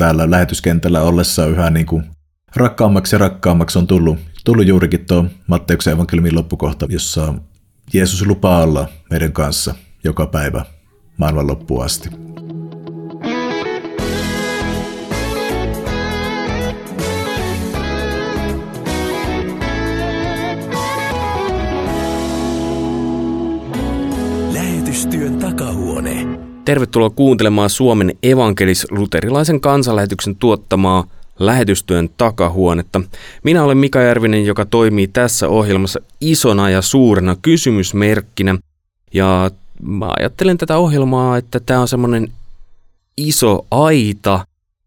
täällä lähetyskentällä ollessa yhä niin kuin rakkaammaksi ja rakkaammaksi on tullut, tullut juurikin tuo Matteuksen evankeliumin loppukohta, jossa Jeesus lupaa olla meidän kanssa joka päivä maailman loppuun asti. Tervetuloa kuuntelemaan Suomen evankelis-luterilaisen kansanlähetyksen tuottamaa lähetystyön takahuonetta. Minä olen Mika Järvinen, joka toimii tässä ohjelmassa isona ja suurena kysymysmerkkinä. Ja mä ajattelen tätä ohjelmaa, että tämä on semmoinen iso aita,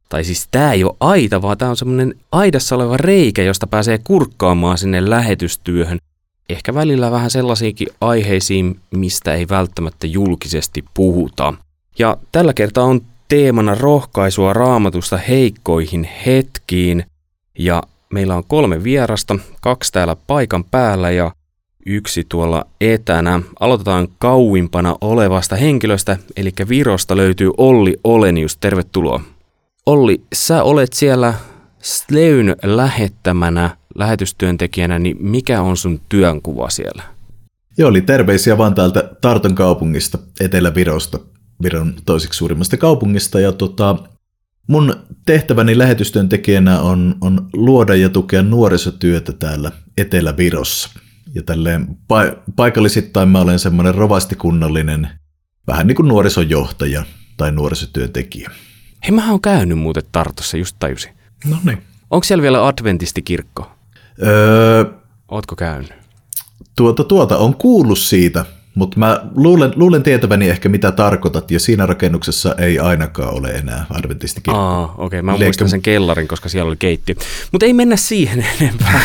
tai siis tämä ei ole aita, vaan tämä on semmoinen aidassa oleva reikä, josta pääsee kurkkaamaan sinne lähetystyöhön. Ehkä välillä vähän sellaisiinkin aiheisiin, mistä ei välttämättä julkisesti puhuta. Ja tällä kertaa on teemana rohkaisua raamatusta heikkoihin hetkiin. Ja meillä on kolme vierasta, kaksi täällä paikan päällä ja yksi tuolla etänä. Aloitetaan kauimpana olevasta henkilöstä, eli Virosta löytyy Olli Olenius. Tervetuloa. Olli, sä olet siellä Sleyn lähettämänä lähetystyöntekijänä, niin mikä on sun työnkuva siellä? Joo, oli terveisiä vaan täältä Tarton kaupungista, Etelä-Virosta, Viron toiseksi suurimmasta kaupungista. Ja tota, mun tehtäväni lähetystyöntekijänä on, on luoda ja tukea nuorisotyötä täällä Etelä-Virossa. Ja tälleen pa- paikallisittain mä olen semmoinen rovastikunnallinen, vähän niin kuin nuorisojohtaja tai nuorisotyöntekijä. Hei, mä oon käynyt muuten Tartossa, just tajusin. No niin. Onko siellä vielä adventistikirkko? Öö, Ootko käynyt? tuota, tuota, on kuullut siitä, mutta mä luulen, luulen tietäväni ehkä mitä tarkoitat, ja siinä rakennuksessa ei ainakaan ole enää adventistikirkko. Aa, okei. Okay. Mä Liekö- muistan sen kellarin, koska siellä oli keittiö. Mutta ei mennä siihen enempää.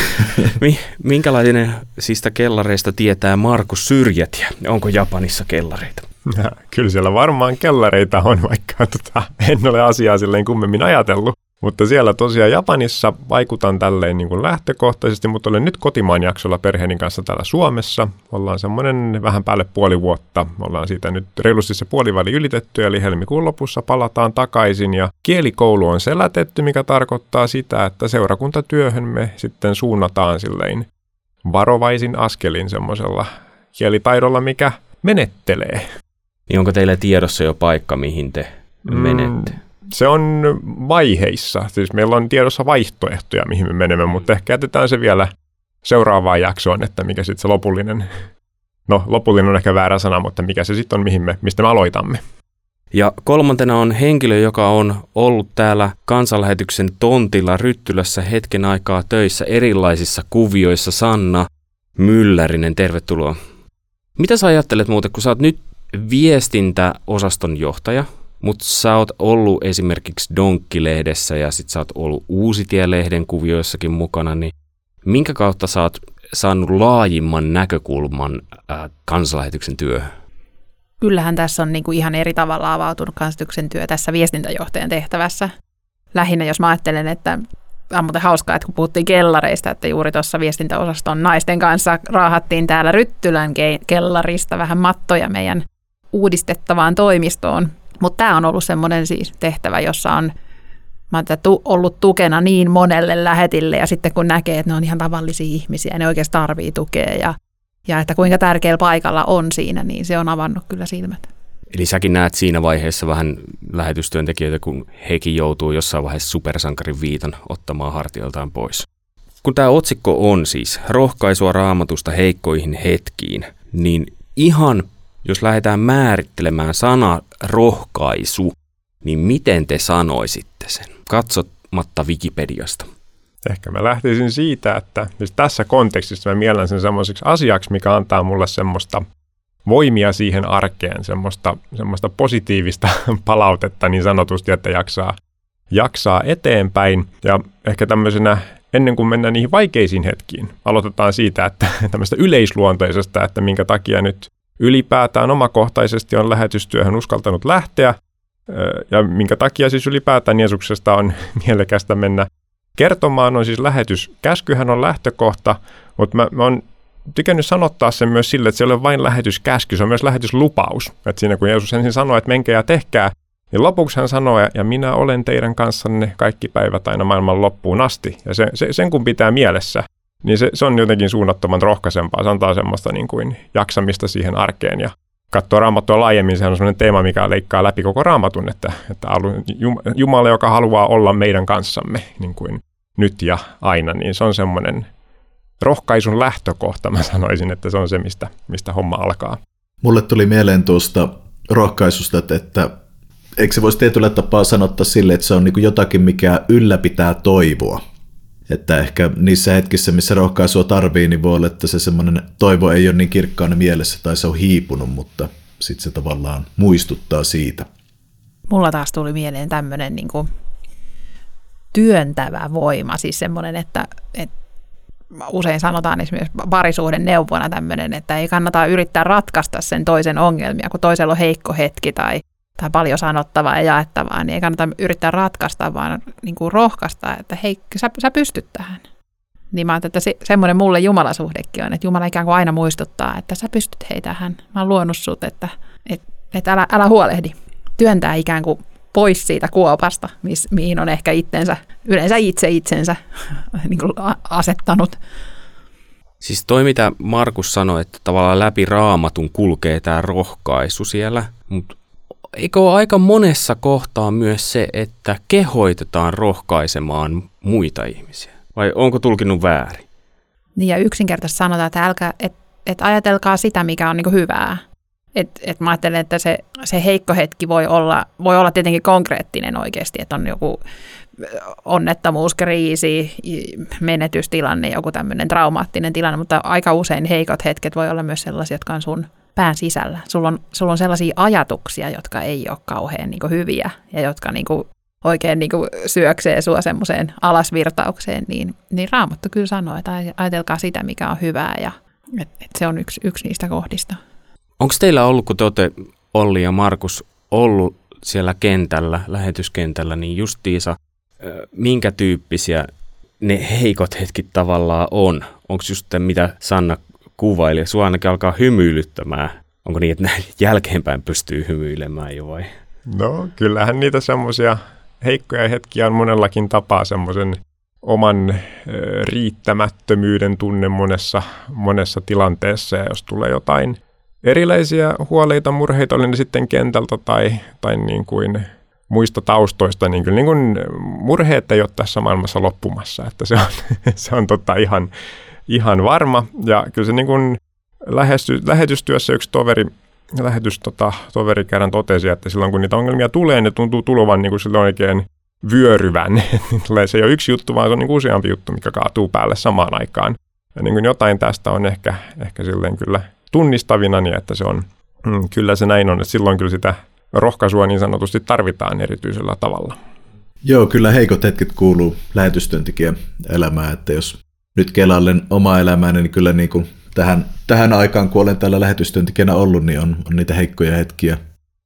Mi- minkälainen sistä kellareista tietää Markus Syrjätiä? Onko Japanissa kellareita? Ja, kyllä siellä varmaan kellareita on, vaikka tota, en ole asiaa silleen kummemmin ajatellut. Mutta siellä tosiaan Japanissa vaikutan tälleen niin kuin lähtökohtaisesti, mutta olen nyt kotimaan jaksolla perheeni kanssa täällä Suomessa. Ollaan semmoinen vähän päälle puoli vuotta. Ollaan siitä nyt reilusti se puoliväli ylitetty, eli helmikuun lopussa palataan takaisin. Ja kielikoulu on selätetty, mikä tarkoittaa sitä, että seurakuntatyöhön me sitten suunnataan silleen varovaisin askelin semmoisella kielitaidolla, mikä menettelee. Niin onko teillä tiedossa jo paikka, mihin te menette? Se on vaiheissa. Siis meillä on tiedossa vaihtoehtoja, mihin me menemme, mutta ehkä jätetään se vielä seuraavaan jaksoon, että mikä sitten se lopullinen, no lopullinen on ehkä väärä sana, mutta mikä se sitten on, mihin me, mistä me aloitamme. Ja kolmantena on henkilö, joka on ollut täällä kansanlähetyksen tontilla Ryttylässä hetken aikaa töissä erilaisissa kuvioissa. Sanna Myllärinen, tervetuloa. Mitä sä ajattelet muuten, kun sä oot nyt viestintäosaston johtaja, mutta sä oot ollut esimerkiksi Donkki-lehdessä ja sit sä oot ollut Uusitie-lehden kuvioissakin mukana, niin minkä kautta sä oot saanut laajimman näkökulman äh, kansanlähetyksen työhön? kyllähän tässä on niin kuin ihan eri tavalla avautunut kansatuksen työ tässä viestintäjohtajan tehtävässä. Lähinnä jos mä ajattelen, että on muuten hauskaa, että kun puhuttiin kellareista, että juuri tuossa viestintäosaston naisten kanssa raahattiin täällä Ryttylän ke- kellarista vähän mattoja meidän uudistettavaan toimistoon. Mutta tämä on ollut semmoinen siis tehtävä, jossa on mä oon tu- ollut tukena niin monelle lähetille ja sitten kun näkee, että ne on ihan tavallisia ihmisiä ja ne oikeasti tarvii tukea ja, ja että kuinka tärkeällä paikalla on siinä, niin se on avannut kyllä silmät. Eli säkin näet siinä vaiheessa vähän lähetystyöntekijöitä, kun hekin joutuu jossain vaiheessa supersankarin viitan ottamaan hartioiltaan pois. Kun tämä otsikko on siis rohkaisua raamatusta heikkoihin hetkiin, niin ihan jos lähdetään määrittelemään sana rohkaisu, niin miten te sanoisitte sen? Katsomatta Wikipediasta. Ehkä mä lähtisin siitä, että siis tässä kontekstissa mä miellän sen semmoiseksi asiaksi, mikä antaa mulle semmoista voimia siihen arkeen, semmoista, semmoista positiivista palautetta niin sanotusti, että jaksaa, jaksaa eteenpäin. Ja ehkä tämmöisenä, ennen kuin mennään niihin vaikeisiin hetkiin, aloitetaan siitä, että tämmöistä yleisluonteisesta, että minkä takia nyt ylipäätään omakohtaisesti on lähetystyöhön uskaltanut lähteä, ja minkä takia siis ylipäätään Jeesuksesta on mielekästä mennä kertomaan, on siis lähetys. Käskyhän on lähtökohta, mutta mä, mä oon tykännyt sanottaa sen myös sille, että se ei ole vain lähetyskäsky, se on myös lähetyslupaus. Että siinä kun Jeesus ensin sanoi, että menkää ja tehkää, Niin lopuksi hän sanoo, ja minä olen teidän kanssanne kaikki päivät aina maailman loppuun asti. Ja se, se, sen kun pitää mielessä, niin se, se on jotenkin suunnattoman rohkaisempaa. Se antaa semmoista niin kuin jaksamista siihen arkeen ja katsoo raamattua laajemmin, sehän on sellainen teema, mikä leikkaa läpi koko raamatun, että, että Jumala, joka haluaa olla meidän kanssamme niin kuin nyt ja aina, niin se on semmoinen rohkaisun lähtökohta, mä sanoisin, että se on se, mistä, mistä homma alkaa. Mulle tuli mieleen tuosta rohkaisusta, että, että eikö se voisi tietyllä tapaa sanottaa sille, että se on niin jotakin, mikä ylläpitää toivoa. Että ehkä niissä hetkissä, missä rohkaisua tarvii, niin voi olla, että se semmoinen toivo ei ole niin kirkkaana mielessä tai se on hiipunut, mutta sitten se tavallaan muistuttaa siitä. Mulla taas tuli mieleen tämmöinen niin kuin työntävä voima, siis semmoinen, että, että usein sanotaan esimerkiksi parisuuden neuvona tämmöinen, että ei kannata yrittää ratkaista sen toisen ongelmia, kun toisella on heikko hetki tai, tai paljon sanottavaa ja jaettavaa, niin ei kannata yrittää ratkaista, vaan niin kuin rohkaista, että hei, sä, sä pystyt tähän. Niin mä että se, semmoinen mulle jumalasuhdekin on, että Jumala ikään kuin aina muistuttaa, että sä pystyt hei tähän. Mä oon luonut sut, että, että, että älä, älä huolehdi. Työntää ikään kuin pois siitä kuopasta, miss, mihin on ehkä itsensä, yleensä itse itsensä niin kuin asettanut. Siis toi, mitä Markus sanoi, että tavallaan läpi raamatun kulkee tämä rohkaisu siellä, mutta eikö ole aika monessa kohtaa myös se, että kehoitetaan rohkaisemaan muita ihmisiä? Vai onko tulkinnut väärin? Niin ja yksinkertaisesti sanotaan, että älkää, et, et ajatelkaa sitä, mikä on niin hyvää. Et, et mä ajattelen, että se, se heikko hetki voi olla, voi olla tietenkin konkreettinen oikeasti, että on joku onnettomuus, kriisi, menetystilanne, joku tämmöinen traumaattinen tilanne, mutta aika usein heikot hetket voi olla myös sellaisia, jotka on sun pään sisällä. Sulla on, sulla on sellaisia ajatuksia, jotka ei ole kauhean niin hyviä ja jotka niin kuin, oikein niin kuin syöksee sua semmoiseen alasvirtaukseen, niin, niin Raamattu kyllä sanoo, että ajatelkaa sitä, mikä on hyvää ja että et se on yksi, yksi niistä kohdista. Onko teillä ollut, kun te olette Olli ja Markus ollut siellä kentällä, lähetyskentällä, niin justiisa, minkä tyyppisiä ne heikot hetket tavallaan on? Onko just mitä Sanna kuvaili, sua ainakin alkaa hymyilyttämään? Onko niin, että näin jälkeenpäin pystyy hymyilemään jo vai? No, kyllähän niitä semmoisia heikkoja hetkiä on monellakin tapaa semmoisen oman riittämättömyyden tunne monessa, monessa tilanteessa, ja jos tulee jotain – erilaisia huoleita, murheita, oli ne sitten kentältä tai, tai niin kuin muista taustoista, niin kyllä niin kuin murheet ei ole tässä maailmassa loppumassa, että se on, se on tota ihan, ihan varma. Ja kyllä se niin kuin lähesty, lähetystyössä yksi toveri, lähetys, tota, toveri kerran totesi, että silloin kun niitä ongelmia tulee, ne tuntuu tulevan niin kuin oikein vyöryvän. se ei ole yksi juttu, vaan se on niin kuin useampi juttu, mikä kaatuu päälle samaan aikaan. Ja niin kuin jotain tästä on ehkä, ehkä silleen kyllä tunnistavina, niin että se on, mm, kyllä se näin on, että silloin kyllä sitä rohkaisua niin sanotusti tarvitaan erityisellä tavalla. Joo, kyllä heikot hetket kuuluu lähetystyöntekijän elämään, että jos nyt kelallen oma elämääni, niin kyllä niin kuin tähän, tähän aikaan, kun olen täällä lähetystyöntekijänä ollut, niin on, on niitä heikkoja hetkiä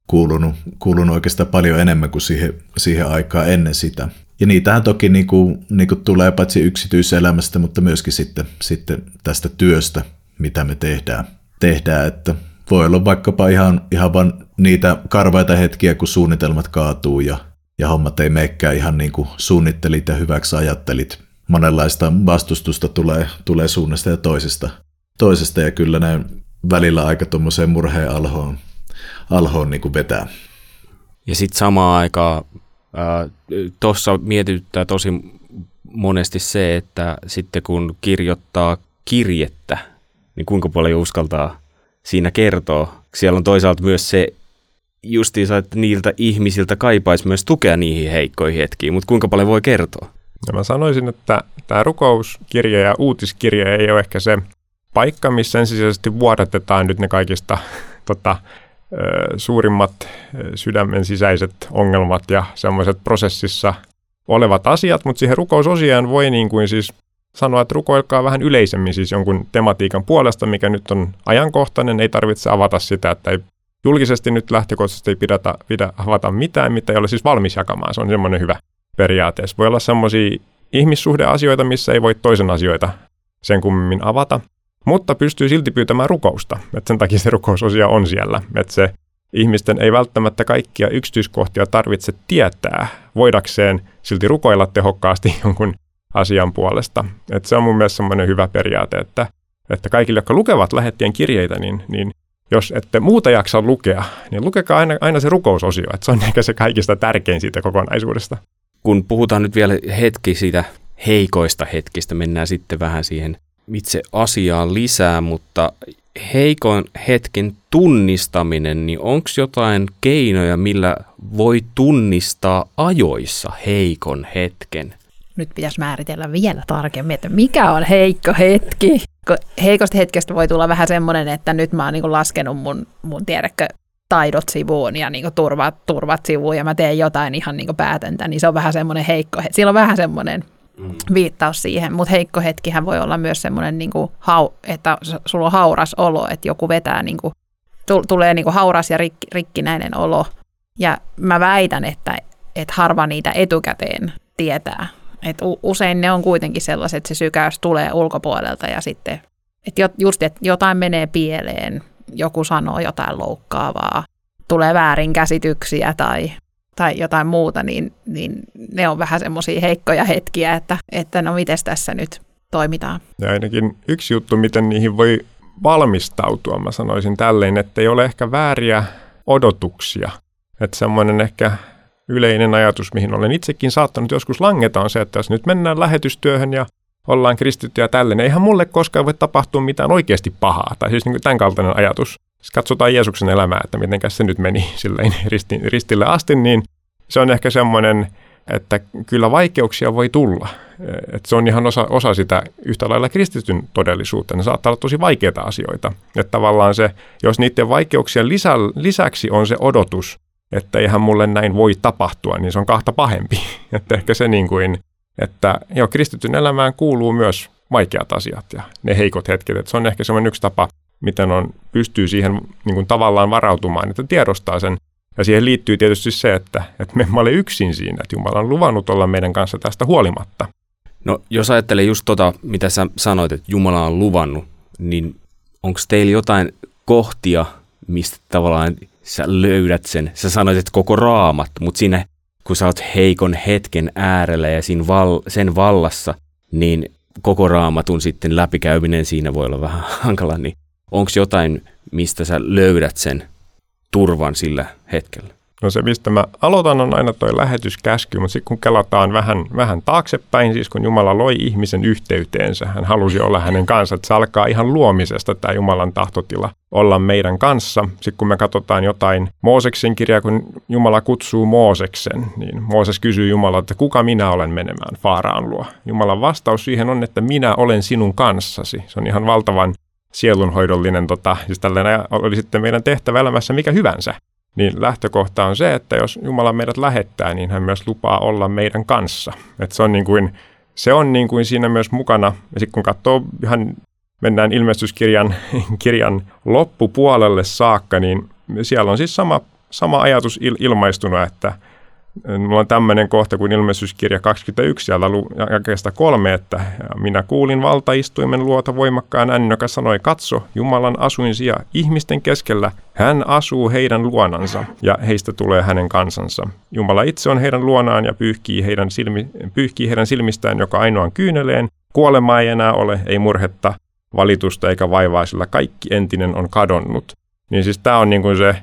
kuulunut, kuulunut oikeastaan paljon enemmän kuin siihen, siihen aikaan ennen sitä. Ja niitähän toki niin kuin, niin kuin tulee paitsi yksityiselämästä, mutta myöskin sitten, sitten tästä työstä, mitä me tehdään tehdään, että voi olla vaikkapa ihan, ihan vaan niitä karvaita hetkiä, kun suunnitelmat kaatuu ja, ja hommat ei meekään ihan niin kuin suunnittelit ja hyväksi ajattelit. Monenlaista vastustusta tulee, tulee suunnasta ja toisesta, toisesta ja kyllä näin välillä aika tuommoiseen murheen alhoon, alhoon niin kuin vetää. Ja sitten samaan aikaan tuossa mietityttää tosi monesti se, että sitten kun kirjoittaa kirjettä, niin kuinka paljon uskaltaa siinä kertoa. Siellä on toisaalta myös se justiinsa, että niiltä ihmisiltä kaipaisi myös tukea niihin heikkoihin hetkiin, mutta kuinka paljon voi kertoa? Ja mä sanoisin, että tämä rukouskirja ja uutiskirja ei ole ehkä se paikka, missä ensisijaisesti vuodatetaan nyt ne kaikista tota, suurimmat sydämen sisäiset ongelmat ja semmoiset prosessissa olevat asiat, mutta siihen rukousosiaan voi niin kuin siis sanoa, että rukoilkaa vähän yleisemmin siis jonkun tematiikan puolesta, mikä nyt on ajankohtainen. Ei tarvitse avata sitä, että ei julkisesti nyt lähtökohtaisesti ei pidä, pidä avata mitään, mitä ei ole siis valmis jakamaan. Se on semmoinen hyvä periaate. Voi olla semmoisia ihmissuhdeasioita, missä ei voi toisen asioita sen kummemmin avata, mutta pystyy silti pyytämään rukousta. Et sen takia se rukousosio on siellä. Et se ihmisten ei välttämättä kaikkia yksityiskohtia tarvitse tietää, voidakseen silti rukoilla tehokkaasti jonkun asian puolesta. Et se on mun mielestä semmoinen hyvä periaate, että, että kaikille, jotka lukevat lähettien kirjeitä, niin, niin jos ette muuta jaksa lukea, niin lukekaa aina, aina se rukousosio, että se on ehkä se kaikista tärkein siitä kokonaisuudesta. Kun puhutaan nyt vielä hetki siitä heikoista hetkistä, mennään sitten vähän siihen itse asiaan lisää, mutta heikon hetken tunnistaminen, niin onko jotain keinoja, millä voi tunnistaa ajoissa heikon hetken? Nyt pitäisi määritellä vielä tarkemmin, että mikä on heikko hetki. Heikosta hetkestä voi tulla vähän semmoinen, että nyt mä oon niin laskenut mun, mun tiedäkö, taidot sivuun ja niin turvat, turvat sivuun ja mä teen jotain ihan niin päätäntä, niin se on vähän semmoinen heikko hetki. Siellä on vähän semmoinen mm. viittaus siihen, mutta heikko hetkihän voi olla myös semmoinen, niin kuin, että sulla on hauras olo, että joku vetää, niin kuin, tulee niin kuin hauras ja rikki, rikkinäinen olo. Ja mä väitän, että, että harva niitä etukäteen tietää. Et usein ne on kuitenkin sellaiset, että se sykäys tulee ulkopuolelta ja sitten, että just, että jotain menee pieleen, joku sanoo jotain loukkaavaa, tulee väärinkäsityksiä tai tai jotain muuta, niin, niin ne on vähän semmoisia heikkoja hetkiä, että, että no miten tässä nyt toimitaan. Ja ainakin yksi juttu, miten niihin voi valmistautua, mä sanoisin tälleen, että ei ole ehkä vääriä odotuksia. Että semmoinen ehkä yleinen ajatus, mihin olen itsekin saattanut joskus langeta, on se, että jos nyt mennään lähetystyöhön ja ollaan kristittyjä tälleen, eihän mulle koskaan voi tapahtua mitään oikeasti pahaa. Tai siis niin tämän kaltainen ajatus jos katsotaan Jeesuksen elämää, että miten se nyt meni silleen ristille asti, niin se on ehkä semmoinen, että kyllä vaikeuksia voi tulla. Että se on ihan osa, osa sitä yhtä lailla kristityn todellisuutta. Ne saattaa olla tosi vaikeita asioita. Että tavallaan se, jos niiden vaikeuksien lisä, lisäksi on se odotus, että eihän mulle näin voi tapahtua, niin se on kahta pahempi. Että ehkä se niin kuin, että joo, kristityn elämään kuuluu myös vaikeat asiat ja ne heikot hetket. Että se on ehkä semmoinen yksi tapa miten on, pystyy siihen niin kuin tavallaan varautumaan, että tiedostaa sen. Ja siihen liittyy tietysti se, että, että me emme ole yksin siinä, että Jumala on luvannut olla meidän kanssa tästä huolimatta. No jos ajattelee just tota, mitä sä sanoit, että Jumala on luvannut, niin onko teillä jotain kohtia, mistä tavallaan sä löydät sen? Sä sanoit, että koko raamat, mutta siinä kun sä oot heikon hetken äärellä ja siinä val, sen vallassa, niin koko raamatun sitten läpikäyminen siinä voi olla vähän hankala, niin onko jotain, mistä sä löydät sen turvan sillä hetkellä? No se, mistä mä aloitan, on aina toi lähetyskäsky, mutta sitten kun kelataan vähän, vähän taaksepäin, siis kun Jumala loi ihmisen yhteyteensä, hän halusi olla hänen kanssa, että se alkaa ihan luomisesta tämä Jumalan tahtotila olla meidän kanssa. Sitten kun me katsotaan jotain Mooseksen kirjaa, kun Jumala kutsuu Mooseksen, niin Mooses kysyy Jumala, että kuka minä olen menemään Faaraan luo. Jumalan vastaus siihen on, että minä olen sinun kanssasi. Se on ihan valtavan sielunhoidollinen, tota, siis tällainen oli sitten meidän tehtävä elämässä mikä hyvänsä, niin lähtökohta on se, että jos Jumala meidät lähettää, niin hän myös lupaa olla meidän kanssa. Et se on niin kuin, se on niin kuin siinä myös mukana, ja sitten kun katsoo ihan mennään ilmestyskirjan kirjan loppupuolelle saakka, niin siellä on siis sama, sama ajatus il, ilmaistuna, että Mulla on tämmöinen kohta kuin ilmestyskirja 21 sieltä jakeesta kolme, että minä kuulin valtaistuimen luota voimakkaan äänen, joka sanoi, katso, Jumalan asuinsia ihmisten keskellä, hän asuu heidän luonansa ja heistä tulee hänen kansansa. Jumala itse on heidän luonaan ja pyyhkii heidän, silmi, pyyhkii heidän silmistään joka ainoan kyyneleen. Kuolemaa ei enää ole, ei murhetta, valitusta eikä vaivaa, sillä kaikki entinen on kadonnut. Niin siis tämä on niin kuin se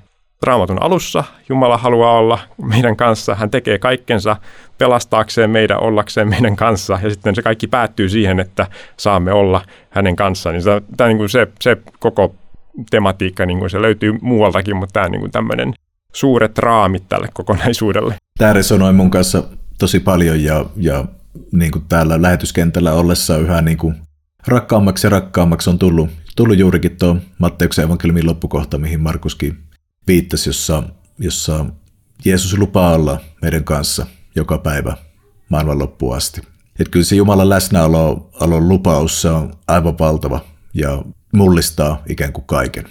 raamatun alussa Jumala haluaa olla meidän kanssa. Hän tekee kaikkensa pelastaakseen meidän, ollakseen meidän kanssa. Ja sitten se kaikki päättyy siihen, että saamme olla hänen kanssaan. Niin tämä, niin kuin se, se koko tematiikka, niin kuin se löytyy muualtakin, mutta tämä on niin tämmöinen suuret raamit tälle kokonaisuudelle. Tämä resonoi mun kanssa tosi paljon ja, ja niin kuin täällä lähetyskentällä ollessa yhä niin kuin rakkaammaksi ja rakkaammaksi on tullut, tullut juurikin tuo Matteuksen evankeliumin loppukohta, mihin Markuskin viittasi, jossa, jossa Jeesus lupaa olla meidän kanssa joka päivä maailman loppuun asti. Että kyllä se Jumalan läsnäolo lupaus se on aivan valtava ja mullistaa ikään kuin kaiken.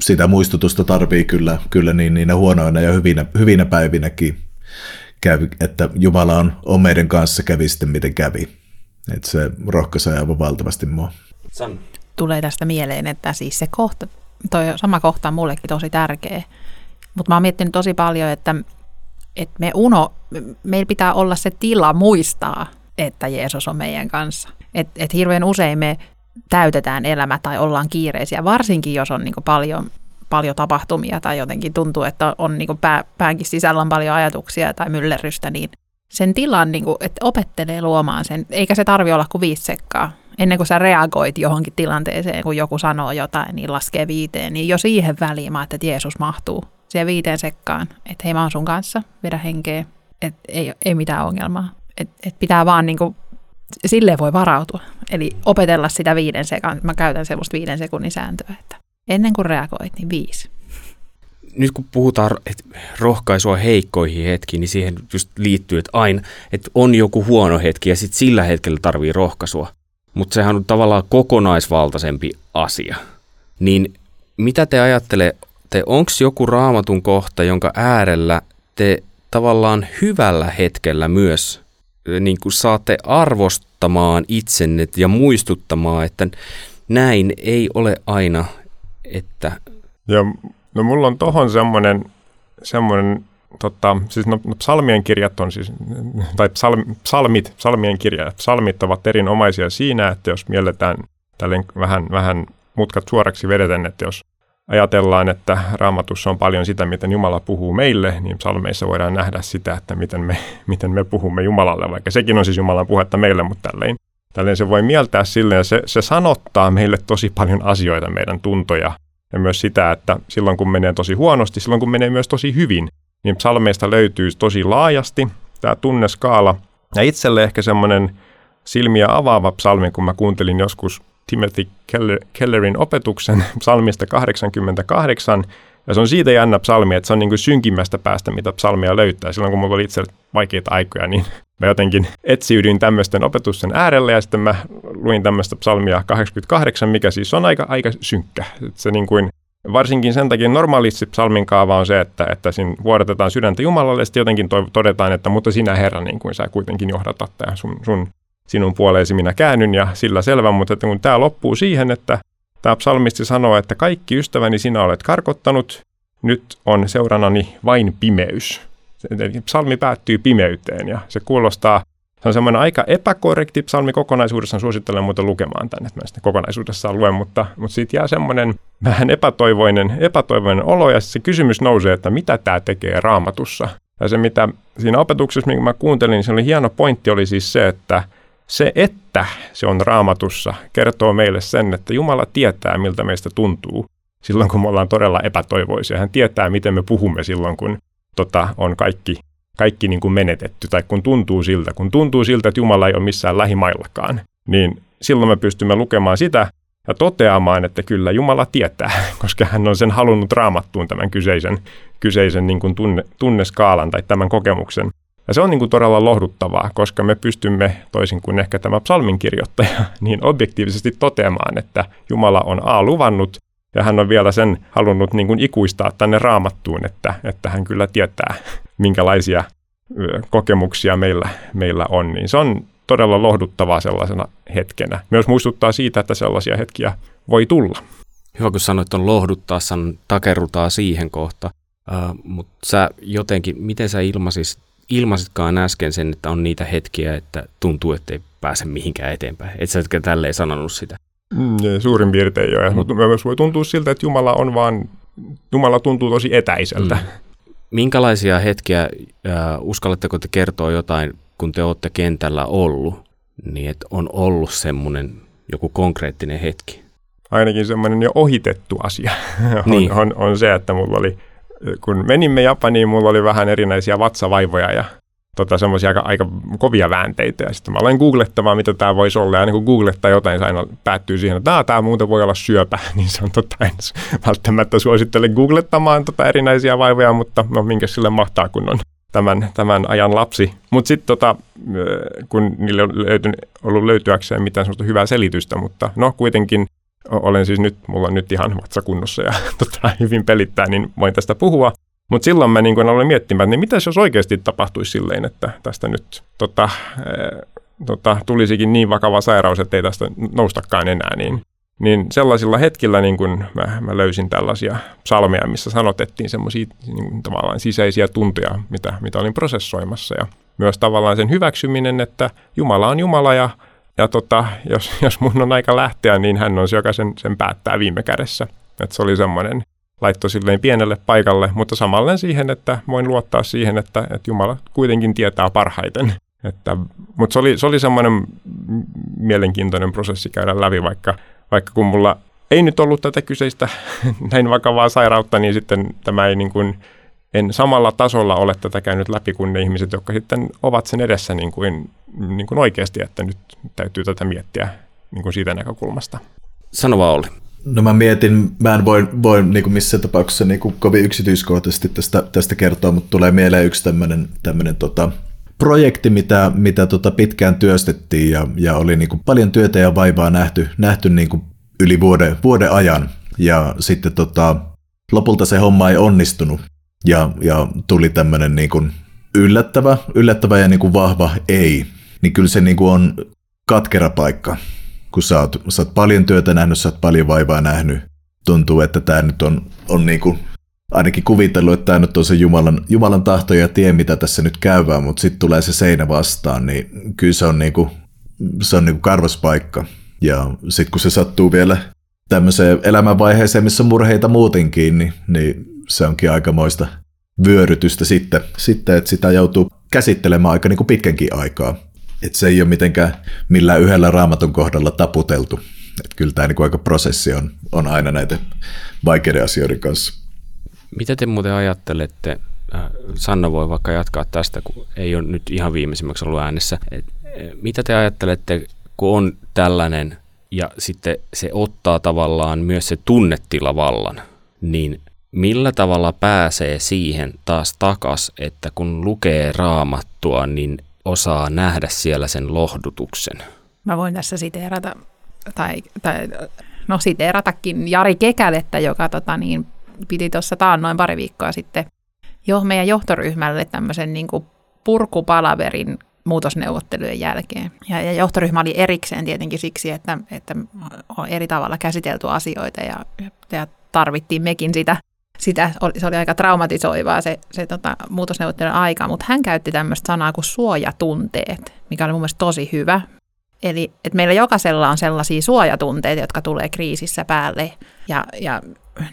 Sitä muistutusta tarvii kyllä, kyllä niin niinä huonoina ja hyvinä, hyvinä päivinäkin, kävi, että Jumala on, on meidän kanssa, kävi sitten miten kävi. Että se rohkaisee aivan valtavasti mua. Tulee tästä mieleen, että siis se kohta, toi sama kohta on mullekin tosi tärkeä, Mutta mä oon miettinyt tosi paljon, että, että me uno, meillä pitää olla se tila muistaa, että Jeesus on meidän kanssa. Että et hirveän usein me täytetään elämä tai ollaan kiireisiä, varsinkin jos on niin paljon, paljon tapahtumia tai jotenkin tuntuu, että on niin pää, päänkin sisällä on paljon ajatuksia tai myllerrystä, niin sen tilan, niin kuin, että opettelee luomaan sen, eikä se tarvi olla kuin viisi sekkaa. Ennen kuin sä reagoit johonkin tilanteeseen, kun joku sanoo jotain, niin laskee viiteen, niin jo siihen väliin mä että Jeesus mahtuu siihen viiteen sekkaan, että hei mä oon sun kanssa, vedä henkeä, että ei, ei mitään ongelmaa. Että et pitää vaan niin kuin, silleen voi varautua. Eli opetella sitä viiden sekan, mä käytän semmoista viiden sekunnin sääntöä, että ennen kuin reagoit, niin viisi nyt kun puhutaan että rohkaisua heikkoihin hetkiin, niin siihen just liittyy, että aina että on joku huono hetki ja sitten sillä hetkellä tarvii rohkaisua. Mutta sehän on tavallaan kokonaisvaltaisempi asia. Niin mitä te ajattelette, onko joku raamatun kohta, jonka äärellä te tavallaan hyvällä hetkellä myös niin kuin saatte arvostamaan itsenne ja muistuttamaan, että näin ei ole aina, että... Ja No mulla on tohon semmoinen, semmoinen tota, siis no, no, psalmien kirjat on siis, tai psalm, psalmit, psalmien kirjat, psalmit ovat erinomaisia siinä, että jos mielletään tälleen vähän, vähän mutkat suoraksi vedeten, että jos ajatellaan, että raamatussa on paljon sitä, miten Jumala puhuu meille, niin psalmeissa voidaan nähdä sitä, että miten me, miten me puhumme Jumalalle, vaikka sekin on siis Jumalan puhetta meille, mutta tälleen, tälleen se voi mieltää silleen, se, se sanottaa meille tosi paljon asioita, meidän tuntoja, ja myös sitä, että silloin kun menee tosi huonosti, silloin kun menee myös tosi hyvin, niin psalmeista löytyy tosi laajasti tämä tunneskaala. Ja itselle ehkä semmoinen silmiä avaava psalmi, kun mä kuuntelin joskus Timothy Keller, Kellerin opetuksen psalmista 88, ja se on siitä jännä psalmi, että se on niin kuin synkimmästä päästä, mitä psalmia löytää. Silloin kun mulla oli itse vaikeita aikoja, niin mä jotenkin etsiydyin tämmöisten opetusten äärelle ja sitten mä luin tämmöistä psalmia 88, mikä siis on aika, aika synkkä. Se niin kuin, varsinkin sen takia normaalisti psalmin kaava on se, että, että siinä vuodatetaan sydäntä Jumalalle ja sitten jotenkin todetaan, että mutta sinä Herra, niin kuin sä kuitenkin johdatat tämä sun, sun, sinun puoleesi minä käännyn ja sillä selvä, mutta että kun tämä loppuu siihen, että tämä psalmisti sanoo, että kaikki ystäväni sinä olet karkottanut, nyt on seurannani vain pimeys. Eli psalmi päättyy pimeyteen ja se kuulostaa, se on semmoinen aika epäkorrekti psalmi kokonaisuudessaan, suosittelen muuten lukemaan tänne, että mä sitä kokonaisuudessaan luen, mutta, mutta siitä jää semmoinen vähän epätoivoinen, epätoivoinen olo ja se kysymys nousee, että mitä tämä tekee raamatussa. Ja se mitä siinä opetuksessa, minkä mä kuuntelin, niin se oli hieno pointti oli siis se, että se, että se on raamatussa, kertoo meille sen, että Jumala tietää, miltä meistä tuntuu silloin, kun me ollaan todella epätoivoisia. Hän tietää, miten me puhumme silloin, kun tota, on kaikki, kaikki niin kuin menetetty, tai kun tuntuu siltä, kun tuntuu siltä, että Jumala ei ole missään lähimaillakaan, niin silloin me pystymme lukemaan sitä ja toteamaan, että kyllä Jumala tietää, koska hän on sen halunnut raamattuun tämän kyseisen, kyseisen niin kuin tunne, tunneskaalan tai tämän kokemuksen. Ja se on niin kuin todella lohduttavaa, koska me pystymme, toisin kuin ehkä tämä psalmin kirjoittaja, niin objektiivisesti toteamaan, että Jumala on A luvannut ja hän on vielä sen halunnut niin kuin ikuistaa tänne raamattuun, että, että hän kyllä tietää, minkälaisia kokemuksia meillä, meillä on. Niin se on todella lohduttavaa sellaisena hetkenä. Myös muistuttaa siitä, että sellaisia hetkiä voi tulla. Hyvä, kun sanoit, on lohduttaa, san takerrutaan siihen kohta. Uh, mutta sä jotenkin, miten sä ilmasis, ilmasitkaan äsken sen, että on niitä hetkiä, että tuntuu, että ei pääse mihinkään eteenpäin. Et sä etkä tälleen sanonut sitä. Mm, suurin piirtein jo. Mutta myös voi tuntua siltä, että Jumala on vaan, Jumala tuntuu tosi etäiseltä. Mm. Minkälaisia hetkiä äh, uskallatteko te kertoa jotain, kun te olette kentällä ollut, niin että on ollut semmoinen joku konkreettinen hetki? Ainakin semmoinen jo ohitettu asia niin. on, on, on se, että mulla oli, kun menimme Japaniin, mulla oli vähän erinäisiä vatsavaivoja ja tota, semmoisia aika, aika kovia väänteitä. Ja sitten mä aloin googlettamaan, mitä tämä voisi olla. Ja niin kun googlettaa jotain, se aina päättyy siihen, että tämä muuten voi olla syöpä. Niin se on tota, en välttämättä suosittele googlettamaan tota erinäisiä vaivoja, mutta no minkä sille mahtaa, kun on tämän, tämän ajan lapsi. Mutta sitten tota, kun niille on löytynyt, ollut löytyäkseen mitään sellaista hyvää selitystä, mutta no kuitenkin olen siis nyt, mulla on nyt ihan vatsakunnossa ja tota, hyvin pelittää, niin voin tästä puhua. Mutta silloin mä niin aloin miettimään, että niin mitä jos oikeasti tapahtuisi silleen, että tästä nyt tota, e, tota, tulisikin niin vakava sairaus, että ei tästä noustakaan enää, niin, niin sellaisilla hetkillä niin kun mä, mä löysin tällaisia salmeja, missä sanotettiin semmoisia niin tavallaan sisäisiä tuntoja, mitä, mitä olin prosessoimassa. Ja myös tavallaan sen hyväksyminen, että Jumala on Jumala ja, ja tota, jos, jos mun on aika lähteä, niin hän on se, joka sen, sen päättää viime kädessä. Että se oli semmoinen laitto silleen pienelle paikalle, mutta samalla siihen, että voin luottaa siihen, että, että Jumala kuitenkin tietää parhaiten. Että, mutta se oli, se oli semmoinen mielenkiintoinen prosessi käydä läpi, vaikka, vaikka kun mulla ei nyt ollut tätä kyseistä näin vakavaa sairautta, niin sitten tämä ei niin kuin, en samalla tasolla ole tätä käynyt läpi kuin ne ihmiset, jotka sitten ovat sen edessä niin kuin, niin kuin oikeasti, että nyt täytyy tätä miettiä niin kuin siitä näkökulmasta. Sano vaan Olli. No mä mietin, mä en voi, voi niin kuin missään tapauksessa niin kuin kovin yksityiskohtaisesti tästä, tästä kertoa, mutta tulee mieleen yksi tämmöinen, tämmöinen tota, projekti, mitä, mitä tota pitkään työstettiin ja, ja oli niin kuin paljon työtä ja vaivaa nähty, nähty niin kuin yli vuoden, vuoden ajan. Ja sitten tota, lopulta se homma ei onnistunut ja, ja tuli tämmöinen niin kuin yllättävä, yllättävä ja niin kuin vahva ei. Niin kyllä se niin kuin on katkera paikka kun sä oot, sä oot paljon työtä nähnyt, sä oot paljon vaivaa nähnyt, tuntuu, että tämä nyt on, on niin kuin, ainakin kuvitellut, että tämä nyt on se Jumalan, Jumalan tahto ja tie, mitä tässä nyt käyvää, mutta sitten tulee se seinä vastaan, niin kyllä se on, niin kuin, se on niin kuin karvaspaikka. Ja sitten kun se sattuu vielä tämmöiseen elämänvaiheeseen, missä on murheita muutenkin, niin, niin se onkin aikamoista vyörytystä sitten, sitten, että sitä joutuu käsittelemään aika niin kuin pitkänkin aikaa. Että se ei ole mitenkään millään yhdellä raamatun kohdalla taputeltu. Että kyllä tämä niin aika prosessi on, on aina näitä vaikeiden asioiden kanssa. Mitä te muuten ajattelette, äh, Sanna voi vaikka jatkaa tästä, kun ei ole nyt ihan viimeisimmäksi ollut äänessä. Et, eh, mitä te ajattelette, kun on tällainen ja sitten se ottaa tavallaan myös se tunnetila vallan, niin millä tavalla pääsee siihen taas takas, että kun lukee raamattua, niin osaa nähdä siellä sen lohdutuksen. Mä voin tässä siteerata, tai, tai no siteeratakin Jari Kekälettä, joka tota, niin, piti tuossa noin pari viikkoa sitten jo meidän johtoryhmälle tämmöisen niin kuin purkupalaverin muutosneuvottelujen jälkeen. Ja, ja johtoryhmä oli erikseen tietenkin siksi, että, että on eri tavalla käsitelty asioita ja, ja tarvittiin mekin sitä sitä, se oli aika traumatisoivaa se, se tota, muutosneuvottelun aika, mutta hän käytti tämmöistä sanaa kuin suojatunteet, mikä oli mun mielestä tosi hyvä. Eli että meillä jokaisella on sellaisia suojatunteita, jotka tulee kriisissä päälle ja, ja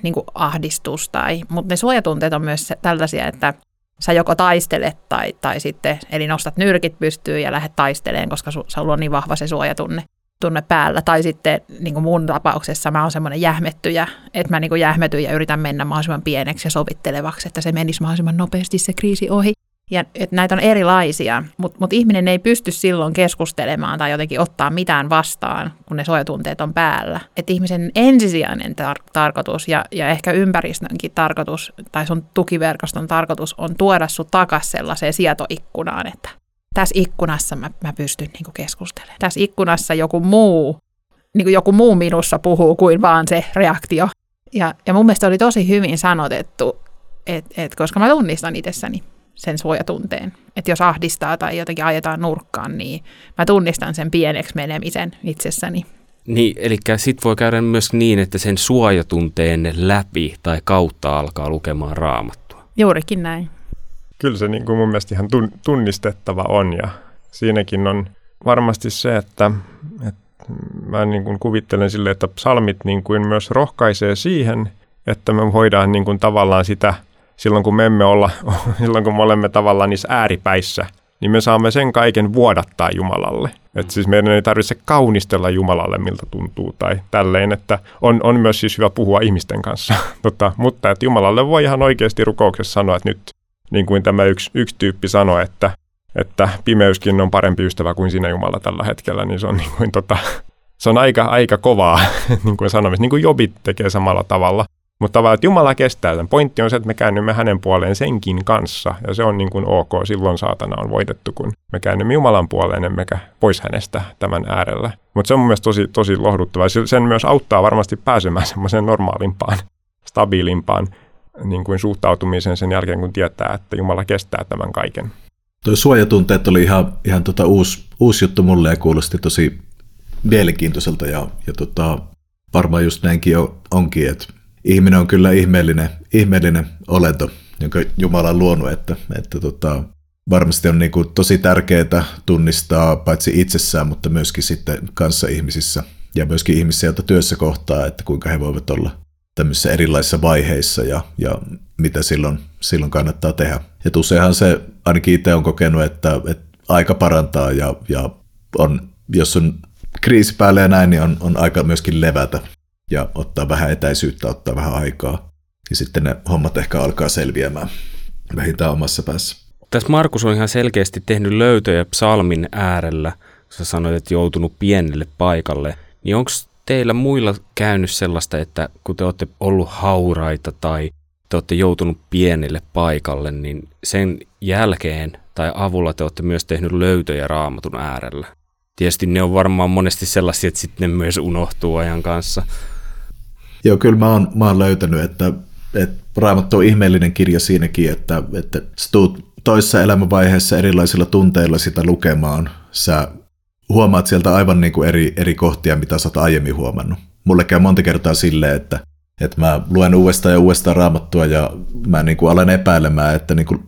niin kuin ahdistus. Tai, mutta ne suojatunteet on myös tällaisia, että sä joko taistelet tai, tai sitten, eli nostat nyrkit pystyyn ja lähdet taisteleen, koska su, sulla on niin vahva se suojatunne tunne päällä. Tai sitten niin kuin mun tapauksessa mä oon semmoinen jähmettyjä, että mä niin kuin jähmetyn ja yritän mennä mahdollisimman pieneksi ja sovittelevaksi, että se menisi mahdollisimman nopeasti se kriisi ohi. Ja että näitä on erilaisia, mutta mut ihminen ei pysty silloin keskustelemaan tai jotenkin ottaa mitään vastaan, kun ne suojatunteet on päällä. Että ihmisen ensisijainen tar- tarkoitus ja, ja ehkä ympäristönkin tarkoitus tai sun tukiverkoston tarkoitus on tuoda sut takaisin sellaiseen sietoikkunaan, että tässä ikkunassa mä, mä pystyn niin keskustelemaan. Tässä ikkunassa joku muu, niin kuin joku muu minussa puhuu kuin vaan se reaktio. Ja, ja mun mielestä oli tosi hyvin sanotettu, että et, koska mä tunnistan itsessäni sen suojatunteen. Että jos ahdistaa tai jotenkin ajetaan nurkkaan, niin mä tunnistan sen pieneksi menemisen itsessäni. Niin, eli sitten voi käydä myös niin, että sen suojatunteen läpi tai kautta alkaa lukemaan raamattua. Juurikin näin kyllä se niin kuin mun mielestä ihan tunnistettava on ja siinäkin on varmasti se, että, että mä niin kuin kuvittelen sille, että psalmit niin kuin myös rohkaisee siihen, että me voidaan niin kuin tavallaan sitä, silloin kun me emme olla, silloin kun me olemme tavallaan niissä ääripäissä, niin me saamme sen kaiken vuodattaa Jumalalle. Että siis meidän ei tarvitse kaunistella Jumalalle, miltä tuntuu tai tälleen, että on, on myös siis hyvä puhua ihmisten kanssa. tota, mutta että Jumalalle voi ihan oikeasti rukouksessa sanoa, että nyt niin kuin tämä yksi, yksi tyyppi sanoi, että, että pimeyskin on parempi ystävä kuin sinä Jumala tällä hetkellä, niin se on, niin kuin, tota, se on aika, aika kovaa niin kuin sanomista, niin kuin Jobit tekee samalla tavalla. Mutta tavallaan, että Jumala kestää tämän. Pointti on se, että me käännymme hänen puoleen senkin kanssa, ja se on niin kuin ok, silloin saatana on voitettu, kun me käännymme Jumalan puoleen, emmekä pois hänestä tämän äärellä. Mutta se on mun mielestä tosi, tosi lohduttavaa. Sen myös auttaa varmasti pääsemään semmoiseen normaalimpaan, stabiilimpaan niin kuin suhtautumisen sen jälkeen, kun tietää, että Jumala kestää tämän kaiken. Tuo suojatunteet oli ihan, ihan tota uusi, uusi juttu mulle ja kuulosti tosi mielenkiintoiselta ja, ja tota, varmaan just näinkin onkin, että ihminen on kyllä ihmeellinen, ihmeellinen olento, jonka Jumala on luonut, että, että tota, varmasti on niin kuin tosi tärkeää tunnistaa paitsi itsessään, mutta myöskin sitten kanssa ihmisissä ja myöskin ihmisiä, joita työssä kohtaa, että kuinka he voivat olla tämmöisissä erilaisissa vaiheissa ja, ja mitä silloin, silloin kannattaa tehdä. Et useinhan se, ainakin itse on kokenut, että, että aika parantaa ja, ja on, jos on kriisi päällä ja näin, niin on, on aika myöskin levätä ja ottaa vähän etäisyyttä, ottaa vähän aikaa. Ja sitten ne hommat ehkä alkaa selviämään vähintään omassa päässä. Tässä Markus on ihan selkeästi tehnyt löytöjä psalmin äärellä. Sä sanoit, että joutunut pienelle paikalle. Niin onko teillä muilla käynyt sellaista, että kun te olette ollut hauraita tai te olette joutunut pienelle paikalle, niin sen jälkeen tai avulla te olette myös tehnyt löytöjä raamatun äärellä? Tietysti ne on varmaan monesti sellaisia, että sitten ne myös unohtuu ajan kanssa. Joo, kyllä mä oon, mä oon löytänyt, että, että Raamattu on ihmeellinen kirja siinäkin, että, että sä tuut toisessa elämänvaiheessa erilaisilla tunteilla sitä lukemaan. Sä huomaat sieltä aivan niin kuin eri, eri kohtia, mitä sä oot aiemmin huomannut. Mulle käy monta kertaa silleen, että, että mä luen uudestaan ja uudestaan raamattua ja mä niin kuin alan epäilemään, että niin kuin,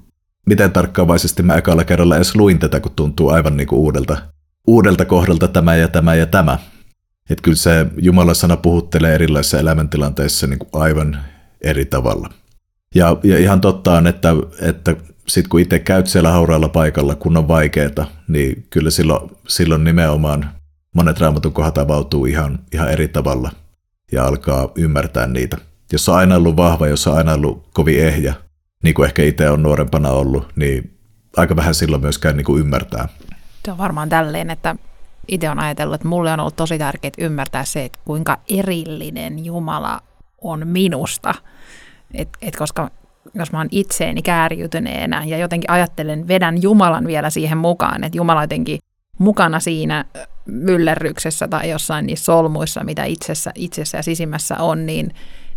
miten tarkkaavaisesti mä ekalla kerralla edes luin tätä, kun tuntuu aivan niin kuin uudelta, uudelta kohdalta tämä ja tämä ja tämä. Että kyllä se Jumalan sana puhuttelee erilaisissa elämäntilanteissa niin kuin aivan eri tavalla. Ja, ja ihan totta on, että, että sitten kun itse käyt siellä hauraalla paikalla, kun on vaikeaa, niin kyllä silloin, silloin nimenomaan monet raamatun kohdat avautuu ihan, ihan eri tavalla ja alkaa ymmärtää niitä. Jos on aina ollut vahva, jos on aina ollut kovin ehjä, niin kuin ehkä itse on nuorempana ollut, niin aika vähän silloin myöskään niin kuin ymmärtää. Se on varmaan tälleen, että itse on ajatellut, että mulle on ollut tosi tärkeää ymmärtää se, että kuinka erillinen Jumala on minusta. Et, et koska jos mä oon itseeni kääriytyneenä ja jotenkin ajattelen, vedän Jumalan vielä siihen mukaan, että Jumala jotenkin mukana siinä myllerryksessä tai jossain niissä solmuissa, mitä itsessä, itsessä ja sisimmässä on, niin,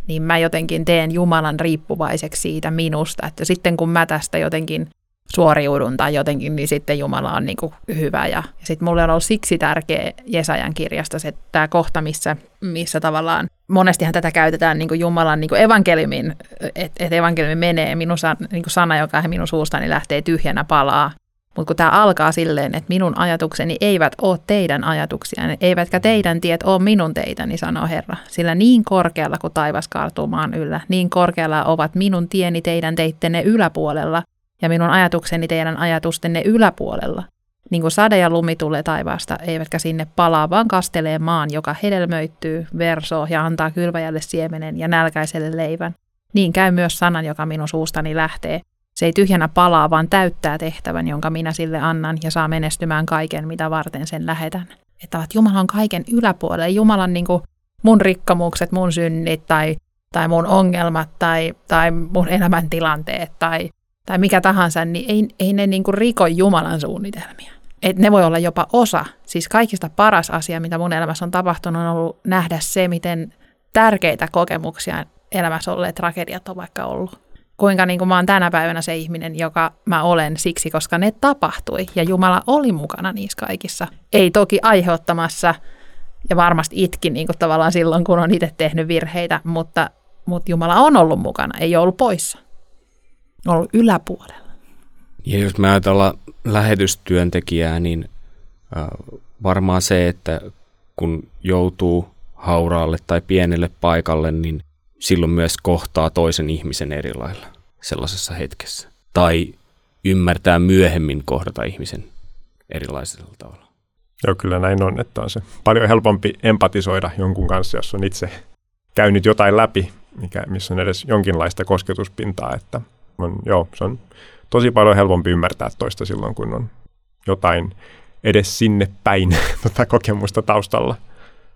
niin mä jotenkin teen Jumalan riippuvaiseksi siitä minusta. Että sitten kun mä tästä jotenkin suoriudun tai jotenkin, niin sitten Jumala on niin kuin hyvä. Ja, ja sitten mulle on ollut siksi tärkeä Jesajan kirjasta se tämä kohta, missä, missä tavallaan monestihan tätä käytetään niin kuin Jumalan niin kuin evankeliumin, että et evankeliumi menee, minun niin kuin sana, joka minun suustani lähtee tyhjänä palaa. Mutta kun tämä alkaa silleen, että minun ajatukseni eivät ole teidän ajatuksia, eivätkä teidän tiet ole minun teitäni, sanoo Herra. Sillä niin korkealla kuin taivas kaartuu maan yllä, niin korkealla ovat minun tieni teidän teittenne yläpuolella, ja minun ajatukseni teidän ajatustenne yläpuolella. Niin kuin sade ja lumi tulee taivaasta, eivätkä sinne palaa, vaan kastelee maan, joka hedelmöittyy, versoo ja antaa kylväjälle siemenen ja nälkäiselle leivän. Niin käy myös sanan, joka minun suustani lähtee. Se ei tyhjänä palaa, vaan täyttää tehtävän, jonka minä sille annan ja saa menestymään kaiken, mitä varten sen lähetän. Että Jumala on kaiken yläpuolella. Jumalan niin kuin mun rikkomukset, mun synnit tai, tai mun ongelmat tai, tai mun elämäntilanteet tai tai mikä tahansa, niin ei, ei ne niin kuin riko Jumalan suunnitelmia. Et ne voi olla jopa osa. Siis kaikista paras asia, mitä mun elämässä on tapahtunut, on ollut nähdä se, miten tärkeitä kokemuksia elämässä olleet tragediat on vaikka ollut. Kuinka niin kuin mä oon tänä päivänä se ihminen, joka mä olen siksi, koska ne tapahtui ja Jumala oli mukana niissä kaikissa. Ei toki aiheuttamassa ja varmasti itkin niin kuin tavallaan silloin, kun on itse tehnyt virheitä, mutta, mutta Jumala on ollut mukana, ei ollut poissa ollut yläpuolella. Ja jos me ajatellaan lähetystyöntekijää, niin varmaan se, että kun joutuu hauraalle tai pienelle paikalle, niin silloin myös kohtaa toisen ihmisen eri lailla sellaisessa hetkessä. Tai ymmärtää myöhemmin kohdata ihmisen erilaisella tavalla. Joo, kyllä näin on, että on se paljon helpompi empatisoida jonkun kanssa, jos on itse käynyt jotain läpi, mikä, missä on edes jonkinlaista kosketuspintaa, että on, joo, se on tosi paljon helpompi ymmärtää toista silloin, kun on jotain edes sinne päin tota kokemusta taustalla.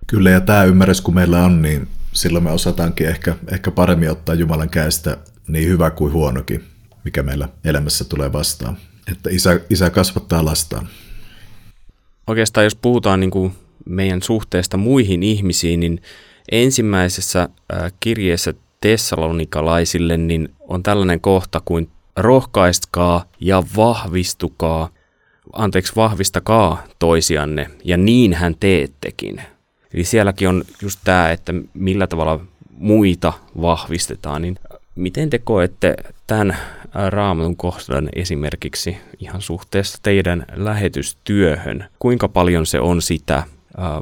Kyllä, ja tämä ymmärrys, kun meillä on, niin silloin me osataankin ehkä, ehkä paremmin ottaa Jumalan käestä niin hyvä kuin huonokin, mikä meillä elämässä tulee vastaan. Että isä, isä kasvattaa lastaan. Oikeastaan jos puhutaan niin kuin meidän suhteesta muihin ihmisiin, niin ensimmäisessä kirjeessä tessalonikalaisille, niin on tällainen kohta kuin rohkaistkaa ja vahvistukaa, anteeksi, vahvistakaa toisianne, ja niin hän teettekin. Eli sielläkin on just tämä, että millä tavalla muita vahvistetaan, niin miten te koette tämän raamatun kohdan esimerkiksi ihan suhteessa teidän lähetystyöhön? Kuinka paljon se on sitä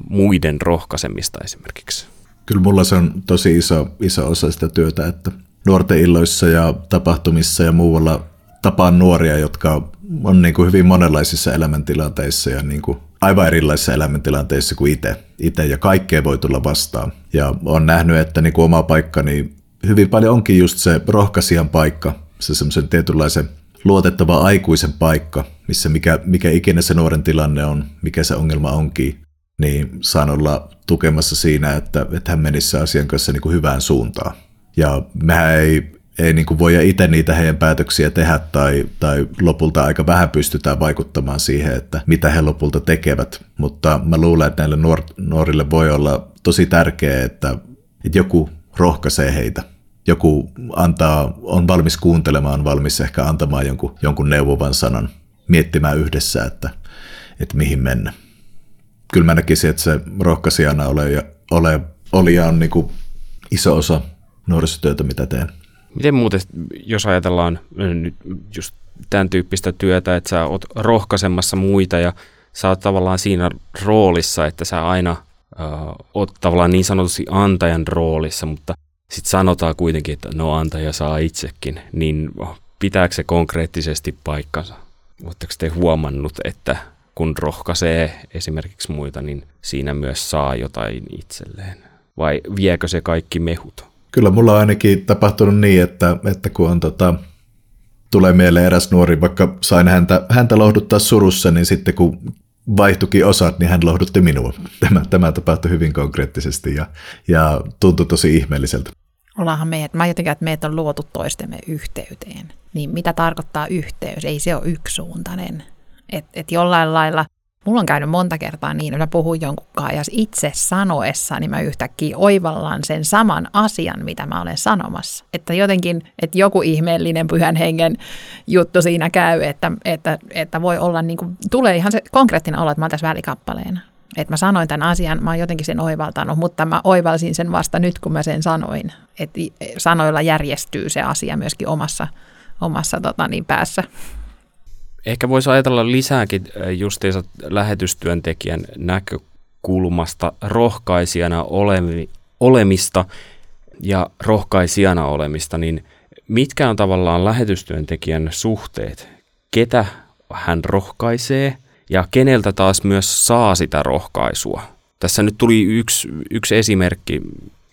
muiden rohkaisemista esimerkiksi? Kyllä mulla se on tosi iso, iso osa sitä työtä, että nuorten illoissa ja tapahtumissa ja muualla tapaan nuoria, jotka on niin kuin hyvin monenlaisissa elämäntilanteissa ja niin kuin aivan erilaisissa elämäntilanteissa kuin itse. Itse ja kaikkea voi tulla vastaan. Ja on nähnyt, että niin kuin oma paikka, niin hyvin paljon onkin just se rohkaisijan paikka, se semmoisen tietynlaisen luotettava aikuisen paikka, missä mikä, mikä ikinä se nuoren tilanne on, mikä se ongelma onkin, niin saan olla tukemassa siinä, että, että hän menisi asian kanssa niin kuin hyvään suuntaan. Ja mehän ei, ei niin kuin voi itse niitä heidän päätöksiä tehdä tai, tai lopulta aika vähän pystytään vaikuttamaan siihen, että mitä he lopulta tekevät. Mutta mä luulen, että näille nuor- nuorille voi olla tosi tärkeää, että, että joku rohkaisee heitä. Joku antaa, on valmis kuuntelemaan, valmis ehkä antamaan jonkun, jonkun neuvovan sanan, miettimään yhdessä, että, että mihin mennä. Kyllä mä näkisin, että se rohkaisijana ole, ja, ole, oli ja on niin kuin iso osa nuorisotyötä, mitä teen. Miten muuten, jos ajatellaan nyt just tämän tyyppistä työtä, että sä oot rohkaisemassa muita ja sä oot tavallaan siinä roolissa, että sä aina äh, oot tavallaan niin sanotusti antajan roolissa, mutta sitten sanotaan kuitenkin, että no antaja saa itsekin, niin pitääkö se konkreettisesti paikkansa? Oletteko te huomannut, että kun rohkaisee esimerkiksi muita, niin siinä myös saa jotain itselleen? Vai viekö se kaikki mehut? Kyllä mulla on ainakin tapahtunut niin, että, että kun on tota, tulee mieleen eräs nuori, vaikka sain häntä, häntä lohduttaa surussa, niin sitten kun vaihtukin osat, niin hän lohdutti minua. Tämä, tämä tapahtui hyvin konkreettisesti ja, ja tuntui tosi ihmeelliseltä. Ollaanhan meidät, mä jotenkin, että meidät on luotu toistemme yhteyteen. Niin mitä tarkoittaa yhteys? Ei se ole yksisuuntainen. Että et jollain lailla Mulla on käynyt monta kertaa niin, että mä puhun jonkun ja itse sanoessa, niin mä yhtäkkiä oivallan sen saman asian, mitä mä olen sanomassa. Että jotenkin, että joku ihmeellinen pyhän hengen juttu siinä käy, että, että, että voi olla niin kuin, tulee ihan se konkreettinen olo, että mä oon tässä välikappaleena. Että mä sanoin tämän asian, mä oon jotenkin sen oivaltanut, mutta mä oivalsin sen vasta nyt, kun mä sen sanoin. Että sanoilla järjestyy se asia myöskin omassa, omassa tota niin, päässä. Ehkä voisi ajatella lisääkin justiinsa lähetystyöntekijän näkökulmasta rohkaisijana olemi, olemista ja rohkaisijana olemista, niin mitkä on tavallaan lähetystyöntekijän suhteet? Ketä hän rohkaisee ja keneltä taas myös saa sitä rohkaisua? Tässä nyt tuli yksi, yksi esimerkki,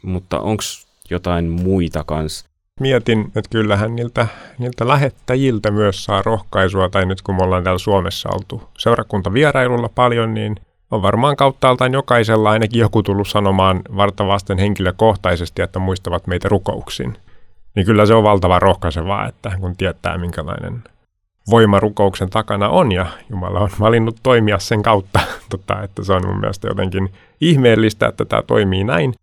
mutta onko jotain muita kanssa? Mietin, että kyllähän niiltä, niiltä lähettäjiltä myös saa rohkaisua, tai nyt kun me ollaan täällä Suomessa oltu seurakuntavierailulla paljon, niin on varmaan kauttaaltaan jokaisella ainakin joku tullut sanomaan vartavasten henkilökohtaisesti, että muistavat meitä rukouksiin. Niin kyllä se on valtava rohkaisevaa, että kun tietää minkälainen voima rukouksen takana on ja Jumala on valinnut toimia sen kautta, tota, että se on mun mielestä jotenkin ihmeellistä, että tämä toimii näin.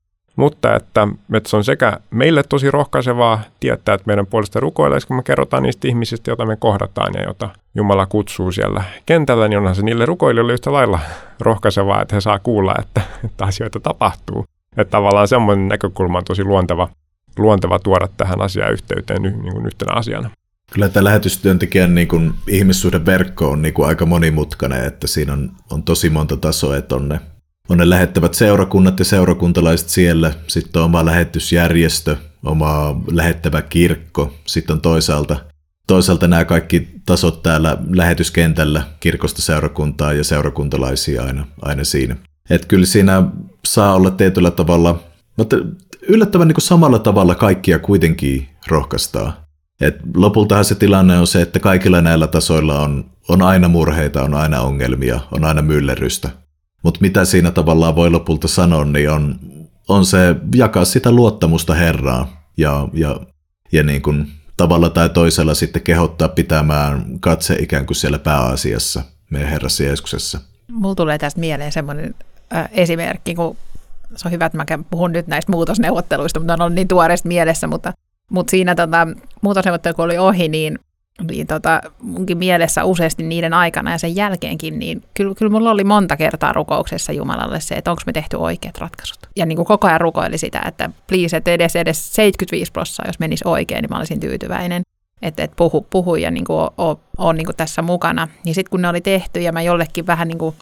Mutta että, että se on sekä meille tosi rohkaisevaa tietää, että meidän puolesta rukoillaan, kun me kerrotaan niistä ihmisistä, joita me kohdataan ja jota Jumala kutsuu siellä kentällä, niin onhan se niille rukoilijoille yhtä lailla rohkaisevaa, että he saa kuulla, että, että asioita tapahtuu. Että tavallaan semmoinen näkökulma on tosi luonteva, luonteva tuoda tähän asiaan yhteyteen niin kuin yhtenä asiana. Kyllä tämä lähetystyöntekijän niin kuin ihmissuhdeverkko on niin kuin aika monimutkainen, että siinä on, on tosi monta tasoa, että on ne on ne lähettävät seurakunnat ja seurakuntalaiset siellä, sitten on oma lähetysjärjestö, oma lähettävä kirkko, sitten on toisaalta, toisaalta nämä kaikki tasot täällä lähetyskentällä, kirkosta seurakuntaa ja seurakuntalaisia aina, aina siinä. Että kyllä siinä saa olla tietyllä tavalla, mutta yllättävän niin kuin samalla tavalla kaikkia kuitenkin rohkaistaa. Et lopultahan se tilanne on se, että kaikilla näillä tasoilla on, on aina murheita, on aina ongelmia, on aina myllerrystä. Mutta mitä siinä tavallaan voi lopulta sanoa, niin on, on se jakaa sitä luottamusta Herraan ja, ja, ja niin kuin tavalla tai toisella sitten kehottaa pitämään katse ikään kuin siellä pääasiassa, meidän Herrassa Jeesuksessa. Mulla tulee tästä mieleen semmoinen äh, esimerkki, kun se on hyvä, että mä puhun nyt näistä muutosneuvotteluista, mutta on ollut niin tuoreesta mielessä, mutta, mutta siinä tota, muutosneuvottelu kun oli ohi, niin niin tota, munkin mielessä useasti niiden aikana ja sen jälkeenkin, niin kyllä, kyllä mulla oli monta kertaa rukouksessa Jumalalle se, että onko me tehty oikeat ratkaisut. Ja niin kuin koko ajan rukoili sitä, että please, että edes, edes 75 prosenttia, jos menisi oikein, niin mä olisin tyytyväinen. Että et puhu, puhu ja niin kuin on niin kuin tässä mukana. Niin sitten kun ne oli tehty ja mä jollekin vähän niin kuin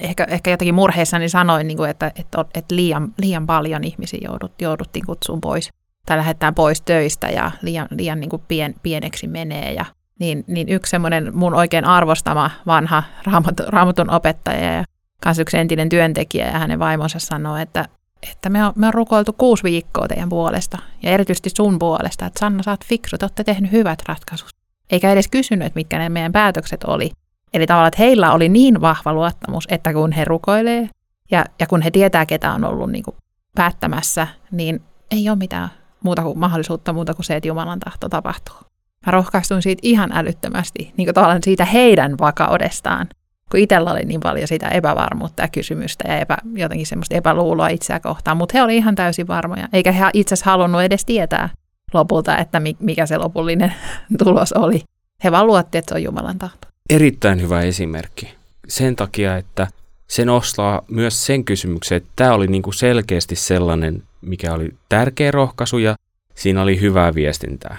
ehkä, ehkä jotakin murheissani sanoin, niin kuin, että, että, että liian, liian paljon ihmisiä joudut, jouduttiin kutsuun pois tai lähettää pois töistä ja liian, liian niin kuin pien, pieneksi menee. Ja, niin, niin yksi semmoinen mun oikein arvostama vanha raamatun, raamatun opettaja ja kanssa yksi entinen työntekijä ja hänen vaimonsa sanoi, että, että me on, me on rukoiltu kuusi viikkoa teidän puolesta ja erityisesti sun puolesta, että Sanna, sä oot fiksu, te olette tehnyt hyvät ratkaisut. Eikä edes kysynyt, mitkä ne meidän päätökset oli. Eli tavallaan, että heillä oli niin vahva luottamus, että kun he rukoilee ja, ja kun he tietää, ketä on ollut niin kuin päättämässä, niin ei ole mitään muuta kuin mahdollisuutta muuta kuin se, että Jumalan tahto tapahtuu. Mä rohkaistuin siitä ihan älyttömästi, niin kuin tavallaan siitä heidän vakaudestaan, kun itsellä oli niin paljon sitä epävarmuutta ja kysymystä ja epä, jotenkin semmoista epäluuloa itseä kohtaan, mutta he oli ihan täysin varmoja, eikä he itse asiassa halunnut edes tietää lopulta, että mikä se lopullinen tulos oli. He vaan luotti, että se on Jumalan tahto. Erittäin hyvä esimerkki. Sen takia, että se nostaa myös sen kysymyksen, että tämä oli niinku selkeästi sellainen, mikä oli tärkeä rohkaisu ja siinä oli hyvää viestintää.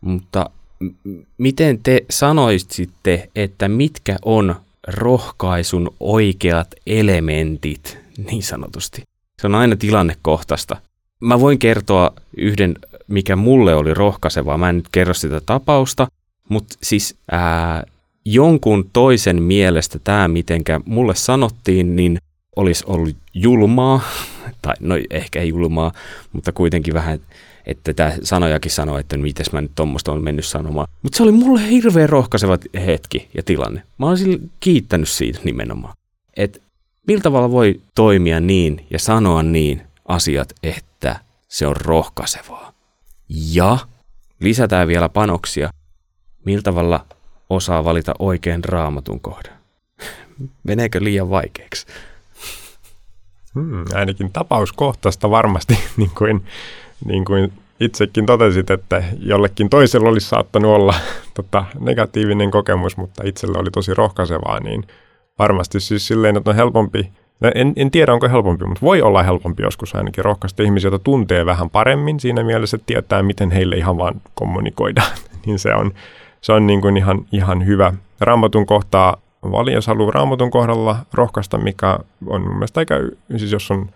Mutta miten te sanoisitte, että mitkä on rohkaisun oikeat elementit niin sanotusti? Se on aina tilannekohtaista. Mä voin kertoa yhden, mikä mulle oli rohkaisevaa. Mä en nyt kerro sitä tapausta, mutta siis ää, jonkun toisen mielestä tämä, mitenkä mulle sanottiin, niin olisi ollut julmaa, tai no ehkä ei julmaa, mutta kuitenkin vähän, että tämä sanojakin sanoi, että miten mä nyt tuommoista on mennyt sanomaan. Mutta se oli mulle hirveän rohkaiseva hetki ja tilanne. Mä olisin kiittänyt siitä nimenomaan. Että millä tavalla voi toimia niin ja sanoa niin asiat, että se on rohkaisevaa. Ja lisätään vielä panoksia, millä tavalla osaa valita oikein raamatun kohdan. Meneekö liian vaikeaksi? Hmm, ainakin tapauskohtaista varmasti, niin kuin, niin kuin itsekin totesit, että jollekin toisella olisi saattanut olla tota, negatiivinen kokemus, mutta itsellä oli tosi rohkaisevaa, niin varmasti siis silleen, että on helpompi, en, en tiedä onko helpompi, mutta voi olla helpompi joskus ainakin rohkaista ihmisiä, joita tuntee vähän paremmin siinä mielessä, että tietää, miten heille ihan vaan kommunikoidaan, niin se on, se on niin kuin ihan, ihan hyvä. Raamatun kohtaa, vali, jos haluaa raamatun kohdalla rohkaista, mikä on mun mielestä aika, siis jos on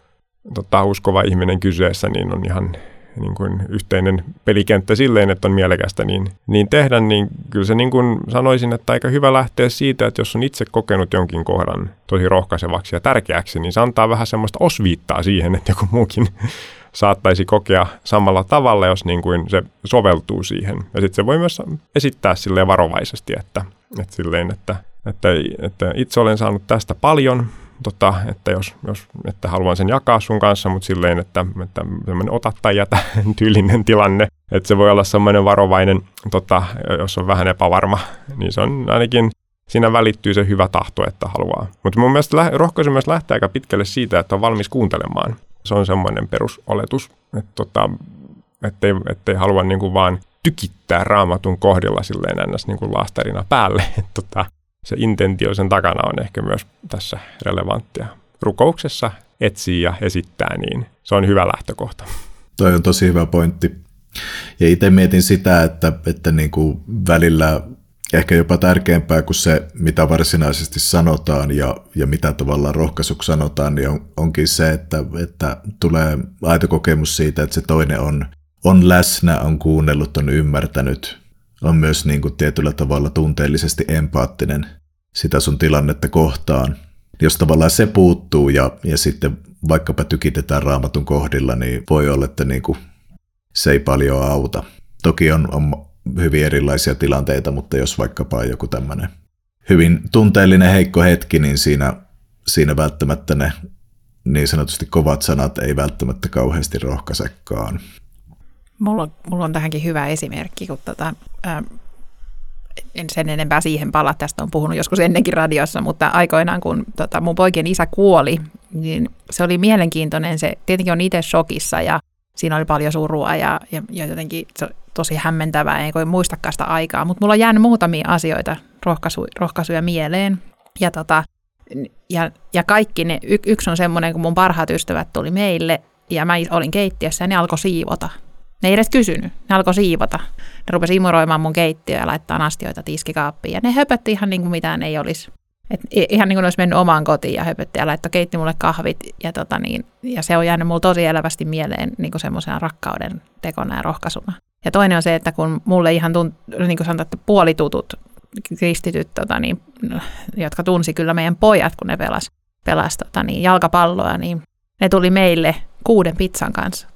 tota, uskova ihminen kyseessä, niin on ihan niin kuin yhteinen pelikenttä silleen, että on mielekästä niin, niin tehdä, niin kyllä se niin kuin sanoisin, että aika hyvä lähteä siitä, että jos on itse kokenut jonkin kohdan tosi rohkaisevaksi ja tärkeäksi, niin se antaa vähän semmoista osviittaa siihen, että joku muukin saattaisi kokea samalla tavalla, jos niin kuin se soveltuu siihen. Ja sitten se voi myös esittää silleen varovaisesti, että, että, silleen, että, että, että itse olen saanut tästä paljon, tota, että jos, jos että haluan sen jakaa sun kanssa, mutta silleen, että, että ota tai jätä tyylinen tilanne, että se voi olla semmoinen varovainen, tota, jos on vähän epävarma, niin se on ainakin siinä välittyy se hyvä tahto, että haluaa. Mutta mun mielestä rohkaisu myös lähtee aika pitkälle siitä, että on valmis kuuntelemaan. Se on semmoinen perusoletus, että tota, ettei, ettei halua niin kuin vaan tykittää raamatun kohdilla silleen ns. Niin kuin laastarina päälle. Tota, se intentio sen takana on ehkä myös tässä relevanttia. Rukouksessa etsii ja esittää, niin se on hyvä lähtökohta. Toi on tosi hyvä pointti. Ja itse mietin sitä, että, että niin kuin välillä ehkä jopa tärkeämpää kuin se, mitä varsinaisesti sanotaan ja, ja mitä tavallaan rohkaisuksi sanotaan, niin on, onkin se, että, että tulee aito kokemus siitä, että se toinen on, on läsnä, on kuunnellut, on ymmärtänyt, on myös niin kuin tietyllä tavalla tunteellisesti empaattinen sitä sun tilannetta kohtaan. Jos tavallaan se puuttuu ja, ja sitten vaikkapa tykitetään raamatun kohdilla, niin voi olla, että niin kuin se ei paljon auta. Toki on, on hyvin erilaisia tilanteita, mutta jos vaikkapa on joku tämmöinen hyvin tunteellinen heikko hetki, niin siinä, siinä välttämättä ne niin sanotusti kovat sanat ei välttämättä kauheasti rohkaisekaan. Mulla on, mulla on tähänkin hyvä esimerkki, kun tota, ää, en sen enempää siihen pala, tästä on puhunut joskus ennenkin radiossa, mutta aikoinaan kun tota, mun poikien isä kuoli, niin se oli mielenkiintoinen, se tietenkin on itse shokissa ja siinä oli paljon surua ja, ja, ja jotenkin se tosi hämmentävää, ei muistakaan sitä aikaa, mutta mulla on jäänyt muutamia asioita, rohkaisu, rohkaisuja mieleen. Ja, tota, ja, ja kaikki ne, y, yksi on semmoinen, kun mun parhaat ystävät tuli meille ja mä olin keittiössä ja ne alkoi siivota. Ne ei edes kysynyt, ne alkoi siivota. Ne rupesi imuroimaan mun keittiöä ja laittaa astioita tiskikaappiin ja ne höpötti ihan niin kuin mitään ei olisi. Et ihan niin kuin olisi mennyt omaan kotiin ja höpötti ja laittoi keitti mulle kahvit. Ja, tota niin, ja se on jäänyt mulle tosi elävästi mieleen niin kuin semmoisena rakkauden tekona ja rohkaisuna. Ja toinen on se, että kun mulle ihan tunt, niin kuin sanotaan, että puolitutut kristityt, tota niin, jotka tunsi kyllä meidän pojat, kun ne pelas, pelas tota niin, jalkapalloa, niin ne tuli meille kuuden pizzan kanssa.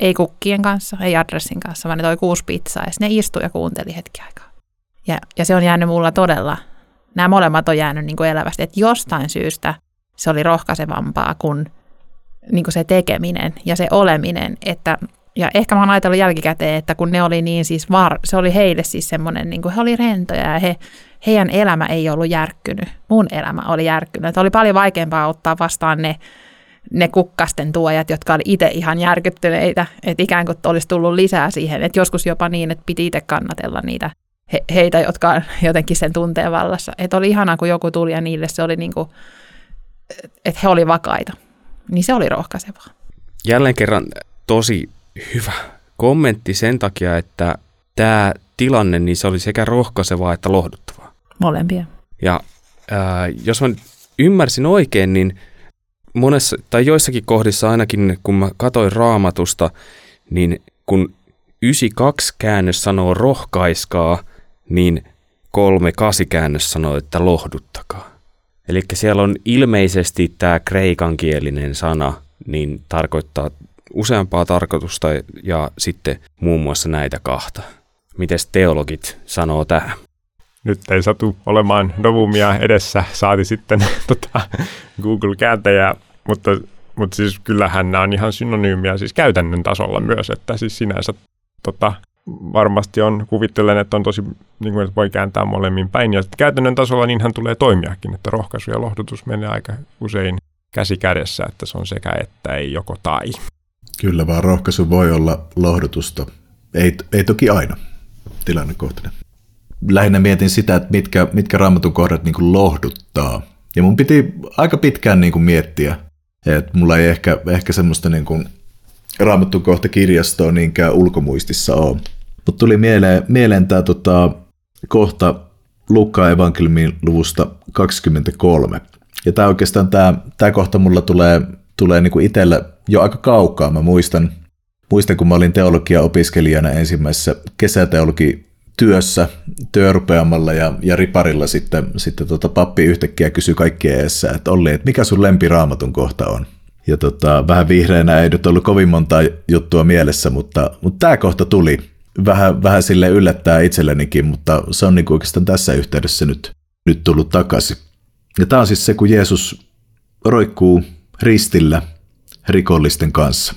Ei kukkien kanssa, ei adressin kanssa, vaan ne toi kuusi pizzaa ja ne istui ja kuunteli hetki aikaa. Ja, ja se on jäänyt mulla todella, nämä molemmat on jäänyt niin kuin elävästi, että jostain syystä se oli rohkaisevampaa kuin, niin kuin se tekeminen ja se oleminen, että ja ehkä mä oon ajatellut jälkikäteen, että kun ne oli niin siis, var, se oli heille siis semmoinen, niin kuin he oli rentoja ja he, heidän elämä ei ollut järkkynyt. Mun elämä oli järkkynyt. Että oli paljon vaikeampaa ottaa vastaan ne, ne kukkasten tuojat, jotka oli itse ihan järkyttyneitä, että ikään kuin olisi tullut lisää siihen, että joskus jopa niin, että piti itse kannatella niitä he, heitä, jotka on jotenkin sen tunteen vallassa. Että oli ihanaa, kun joku tuli ja niille se oli niin kuin, että he oli vakaita. Niin se oli rohkaisevaa. Jälleen kerran tosi hyvä kommentti sen takia, että tämä tilanne, niin se oli sekä rohkaisevaa että lohduttavaa. Molempia. Ja ää, jos mä ymmärsin oikein, niin monessa, tai joissakin kohdissa ainakin, kun mä katoin raamatusta, niin kun 92 käännös sanoo rohkaiskaa, niin 38 käännös sanoo, että lohduttakaa. Eli siellä on ilmeisesti tämä kreikankielinen sana, niin tarkoittaa useampaa tarkoitusta ja sitten muun muassa näitä kahta. Mites teologit sanoo tähän? Nyt ei satu olemaan Novumia edessä, saati sitten tota, Google-kääntäjää, mutta, mutta siis kyllähän nämä on ihan synonyymiä siis käytännön tasolla myös, että siis sinänsä tota, varmasti on, kuvittelen, että on tosi, niin kuin, että voi kääntää molemmin päin. Ja käytännön tasolla niinhän tulee toimiakin, että rohkaisu ja lohdutus menee aika usein käsi kädessä, että se on sekä että ei joko tai. Kyllä vaan rohkaisu voi olla lohdutusta. Ei, ei toki aina tilannekohtainen. Lähinnä mietin sitä, että mitkä, mitkä raamatun kohdat niin kuin lohduttaa. Ja mun piti aika pitkään niin kuin miettiä, että mulla ei ehkä, ehkä semmoista niin kuin raamatun kohta kirjastoa niinkään ulkomuistissa ole. Mutta tuli mieleen, mieleen tämä tota, kohta Luukkaan evankeliumin luvusta 23. Ja tämä oikeastaan tämä, tämä kohta mulla tulee, tulee niinku itselle jo aika kaukaa. Mä muistan, muistan, kun mä olin teologia-opiskelijana ensimmäisessä kesäteologi työssä, työrupeamalla ja, ja riparilla sitten, sitten tota pappi yhtäkkiä kysyi kaikkien eessä, että Olli, että mikä sun lempiraamatun kohta on? Ja tota, vähän vihreänä ei nyt ollut kovin monta juttua mielessä, mutta, mutta tämä kohta tuli. Vähän, vähän sille yllättää itsellenikin, mutta se on niin oikeastaan tässä yhteydessä nyt, nyt tullut takaisin. Ja tämä on siis se, kun Jeesus roikkuu ristillä rikollisten kanssa.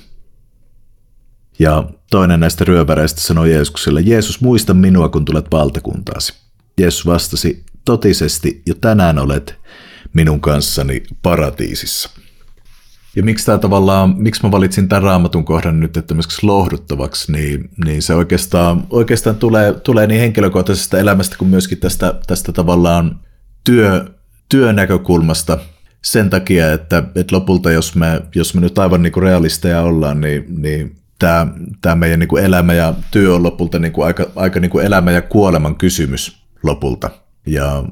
Ja toinen näistä ryöväreistä sanoi Jeesukselle, Jeesus muista minua, kun tulet valtakuntaasi. Jeesus vastasi, totisesti jo tänään olet minun kanssani paratiisissa. Ja miksi tämä tavallaan, miksi mä valitsin tämän raamatun kohdan nyt että lohduttavaksi, niin, niin se oikeastaan, oikeastaan tulee, tulee niin henkilökohtaisesta elämästä kuin myöskin tästä, tästä tavallaan työ, työnäkökulmasta sen takia, että, että lopulta jos me, jos me nyt aivan niin kuin realisteja ollaan, niin, niin tämä, tämä meidän niin kuin elämä ja työ on lopulta niin kuin aika, aika niin kuin elämä ja kuoleman kysymys lopulta. Ja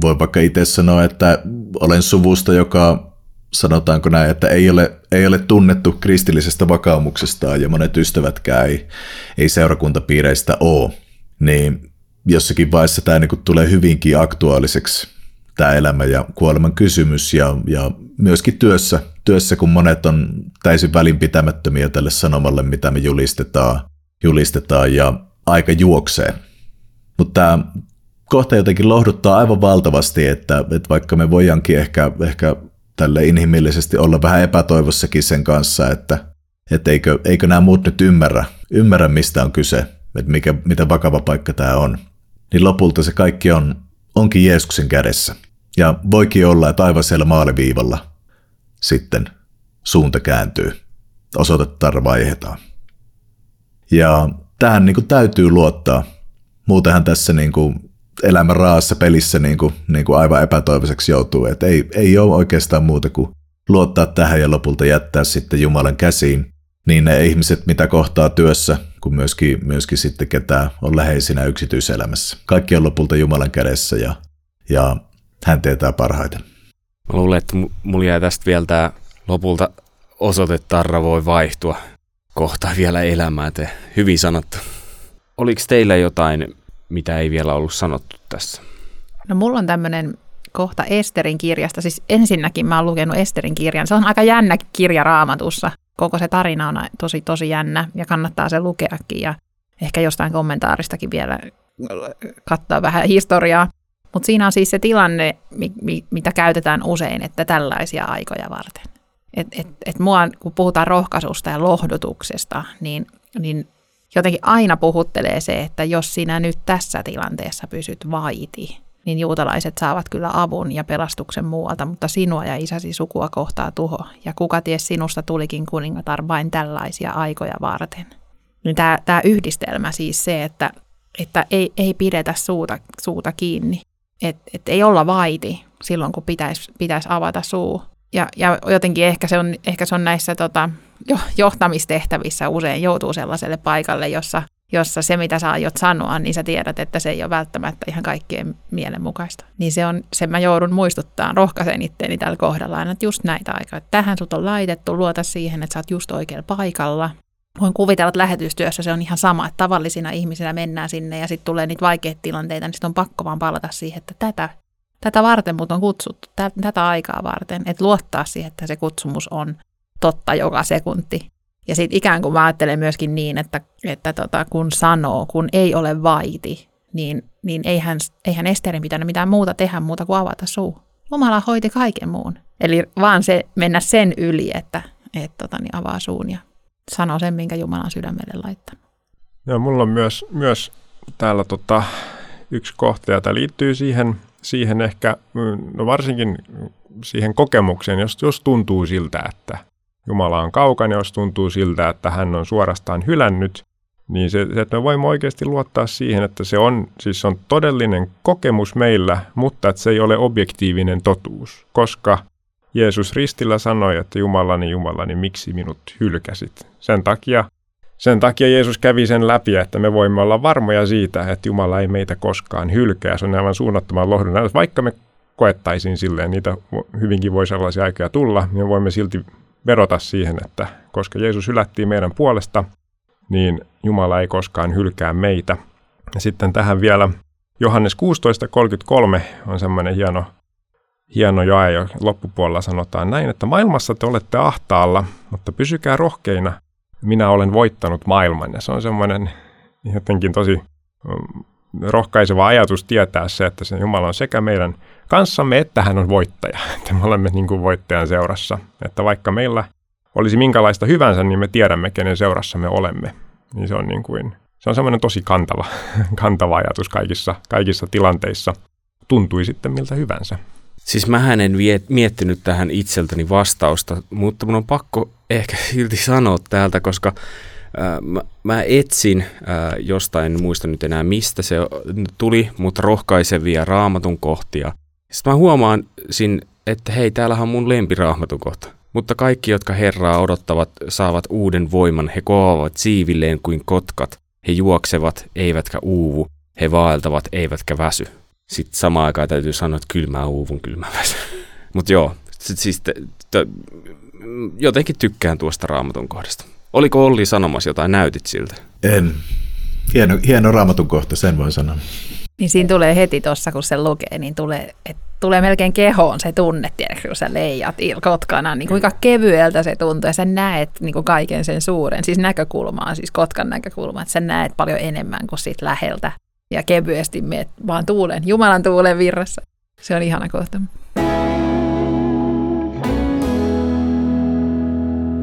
voi vaikka itse sanoa, että olen suvusta, joka sanotaanko näin, että ei ole, ei ole tunnettu kristillisestä vakaumuksestaan ja monet ystävätkään ei, ei seurakuntapiireistä ole, niin jossakin vaiheessa tämä niin tulee hyvinkin aktuaaliseksi tämä elämä ja kuoleman kysymys ja, ja myöskin työssä, työssä, kun monet on täysin välinpitämättömiä tälle sanomalle, mitä me julistetaan, julistetaan ja aika juoksee. Mutta kohta jotenkin lohduttaa aivan valtavasti, että, että vaikka me voidaankin ehkä, ehkä tälle inhimillisesti olla vähän epätoivossakin sen kanssa, että, että eikö, eikö nämä muut nyt ymmärrä, ymmärrä mistä on kyse, että mikä, mitä vakava paikka tämä on. Niin lopulta se kaikki on, onkin Jeesuksen kädessä. Ja voikin olla, että aivan siellä maaliviivalla sitten suunta kääntyy, osoitetta vaihdetaan. Ja tähän niin kuin täytyy luottaa. Muutenhan tässä niin kuin elämän raassa pelissä niin kuin, niin kuin aivan epätoivoiseksi joutuu. Et ei, ei ole oikeastaan muuta kuin luottaa tähän ja lopulta jättää sitten Jumalan käsiin. Niin ne ihmiset, mitä kohtaa työssä, kuin myöskin, myöskin sitten ketä on läheisinä yksityiselämässä. Kaikki on lopulta Jumalan kädessä ja, ja hän tietää parhaiten. Mä luulen, että mulla jää tästä vielä tämä lopulta osoitetarra voi vaihtua kohta vielä elämää. Te hyvin sanottu. Oliko teillä jotain, mitä ei vielä ollut sanottu tässä? No mulla on tämmöinen kohta Esterin kirjasta. Siis ensinnäkin mä oon lukenut Esterin kirjan. Se on aika jännä kirja raamatussa. Koko se tarina on tosi tosi jännä ja kannattaa se lukeakin ja ehkä jostain kommentaaristakin vielä katsoa vähän historiaa. Mutta siinä on siis se tilanne, mi- mi- mitä käytetään usein, että tällaisia aikoja varten. Et, et, et mua, kun puhutaan rohkaisusta ja lohdutuksesta, niin, niin jotenkin aina puhuttelee se, että jos sinä nyt tässä tilanteessa pysyt vaiti, niin juutalaiset saavat kyllä avun ja pelastuksen muualta, mutta sinua ja isäsi sukua kohtaa tuho, ja kuka ties sinusta tulikin kuningatar vain tällaisia aikoja varten. Niin tämä, yhdistelmä siis se, että, että ei, ei pidetä suuta, suuta kiinni, että et ei olla vaiti silloin, kun pitäisi pitäis avata suu. Ja, ja jotenkin ehkä se on, ehkä se on näissä tota, johtamistehtävissä usein joutuu sellaiselle paikalle, jossa, jossa se, mitä sä aiot sanoa, niin sä tiedät, että se ei ole välttämättä ihan kaikkien mielenmukaista. Niin se on, sen mä joudun muistuttaa, rohkaisen itteeni tällä kohdalla aina, että just näitä aikaa. Tähän sut on laitettu, luota siihen, että sä oot just oikealla paikalla. Voin kuvitella, että lähetystyössä se on ihan sama, että tavallisina ihmisinä mennään sinne ja sitten tulee niitä vaikeita tilanteita, niin sitten on pakko vaan palata siihen, että tätä, tätä varten mut on kutsuttu, tätä aikaa varten. Että luottaa siihen, että se kutsumus on totta joka sekunti. Ja sitten ikään kuin mä ajattelen myöskin niin, että, että tota, kun sanoo, kun ei ole vaiti, niin, niin eihän, eihän Esterin pitänyt mitään muuta tehdä muuta kuin avata suu. Jumala hoiti kaiken muun. Eli vaan se mennä sen yli, että et, tota, niin avaa suun ja sanoo sen, minkä Jumala on sydämelle laittanut. Joo, mulla on myös, myös täällä tota, yksi kohta, ja tämä liittyy siihen, siihen ehkä, no varsinkin siihen kokemukseen, jos, jos tuntuu siltä, että Jumala on kaukana, jos tuntuu siltä, että hän on suorastaan hylännyt, niin se, että me voimme oikeasti luottaa siihen, että se on, siis on todellinen kokemus meillä, mutta että se ei ole objektiivinen totuus, koska Jeesus ristillä sanoi, että Jumalani, Jumalani, miksi minut hylkäsit? Sen takia, sen takia Jeesus kävi sen läpi, että me voimme olla varmoja siitä, että Jumala ei meitä koskaan hylkää. Se on aivan suunnattoman lohdun. Vaikka me koettaisiin silleen, niitä hyvinkin voi sellaisia aikoja tulla, niin me voimme silti verota siihen, että koska Jeesus hylättiin meidän puolesta, niin Jumala ei koskaan hylkää meitä. Ja sitten tähän vielä Johannes 16.33 on semmoinen hieno, hieno jae, jo loppupuolella sanotaan näin, että maailmassa te olette ahtaalla, mutta pysykää rohkeina, minä olen voittanut maailman. Ja se on semmoinen jotenkin tosi mm, rohkaiseva ajatus tietää se, että se Jumala on sekä meidän kanssamme, että hän on voittaja. Että me olemme niin kuin voittajan seurassa. Että vaikka meillä olisi minkälaista hyvänsä, niin me tiedämme, kenen seurassa me olemme. Niin se on, niin kuin, se on semmoinen tosi kantava, kantava ajatus kaikissa, kaikissa tilanteissa. Tuntui sitten miltä hyvänsä. Siis mä en miettinyt tähän itseltäni vastausta, mutta mun on pakko ehkä silti sanoa täältä, koska mä, mä etsin jostain, en muista nyt enää mistä se tuli, mutta rohkaisevia raamatun kohtia. Sitten mä huomaan, että hei, täällähän on mun lempiraamatun kohta. Mutta kaikki, jotka Herraa odottavat, saavat uuden voiman. He kohoavat siivilleen kuin kotkat. He juoksevat, eivätkä uuvu. He vaeltavat, eivätkä väsy. Sitten samaan aikaan täytyy sanoa, että kyllä mä uuvun, kyllä mä väsy. Mutta joo, sit siis te, te, jotenkin tykkään tuosta raamatun kohdasta. Oliko Olli sanomassa jotain, näytit siltä? En. Hieno, hieno raamatun kohta, sen voin sanoa. Niin siinä tulee heti tuossa, kun se lukee, niin tulee, et, tulee melkein kehoon se tunne, tiedätkö, kun sä leijat kotkana, niin kuinka kevyeltä se tuntuu, ja sä näet niin kuin kaiken sen suuren, siis näkökulmaa, siis kotkan näkökulmaa, että sä näet paljon enemmän kuin siitä läheltä, ja kevyesti meet vaan tuulen, Jumalan tuulen virrassa. Se on ihana kohta.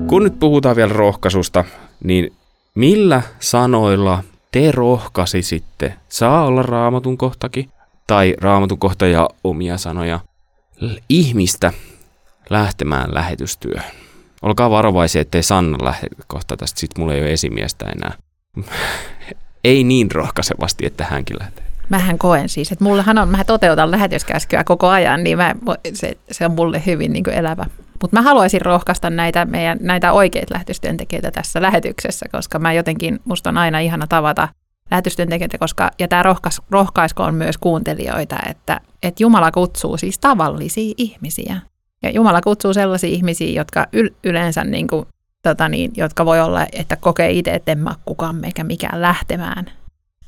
Kun nyt puhutaan vielä rohkaisusta, niin millä sanoilla te rohkaisisitte, saa olla raamatun kohtakin, tai raamatun kohta ja omia sanoja, ihmistä lähtemään lähetystyöhön? Olkaa varovaisia, ettei Sanna lähde kohta tästä, sit mulla ei ole esimiestä enää. Ei niin rohkaisevasti, että hänkin lähtee. Mähän koen siis, että mullahan on, mä toteutan lähetyskäskyä koko ajan, niin mä, se, se on mulle hyvin niin kuin elävä. Mutta mä haluaisin rohkaista näitä, meidän, näitä oikeita lähetystyöntekijöitä tässä lähetyksessä, koska mä jotenkin, musta on aina ihana tavata lähetystyöntekijöitä, koska, ja tämä rohkais, rohkaiskoon myös kuuntelijoita, että, että Jumala kutsuu siis tavallisia ihmisiä. Ja Jumala kutsuu sellaisia ihmisiä, jotka yl, yleensä, niin kuin, tota niin, jotka voi olla, että kokee itse, että en mä kukaan eikä mikään lähtemään.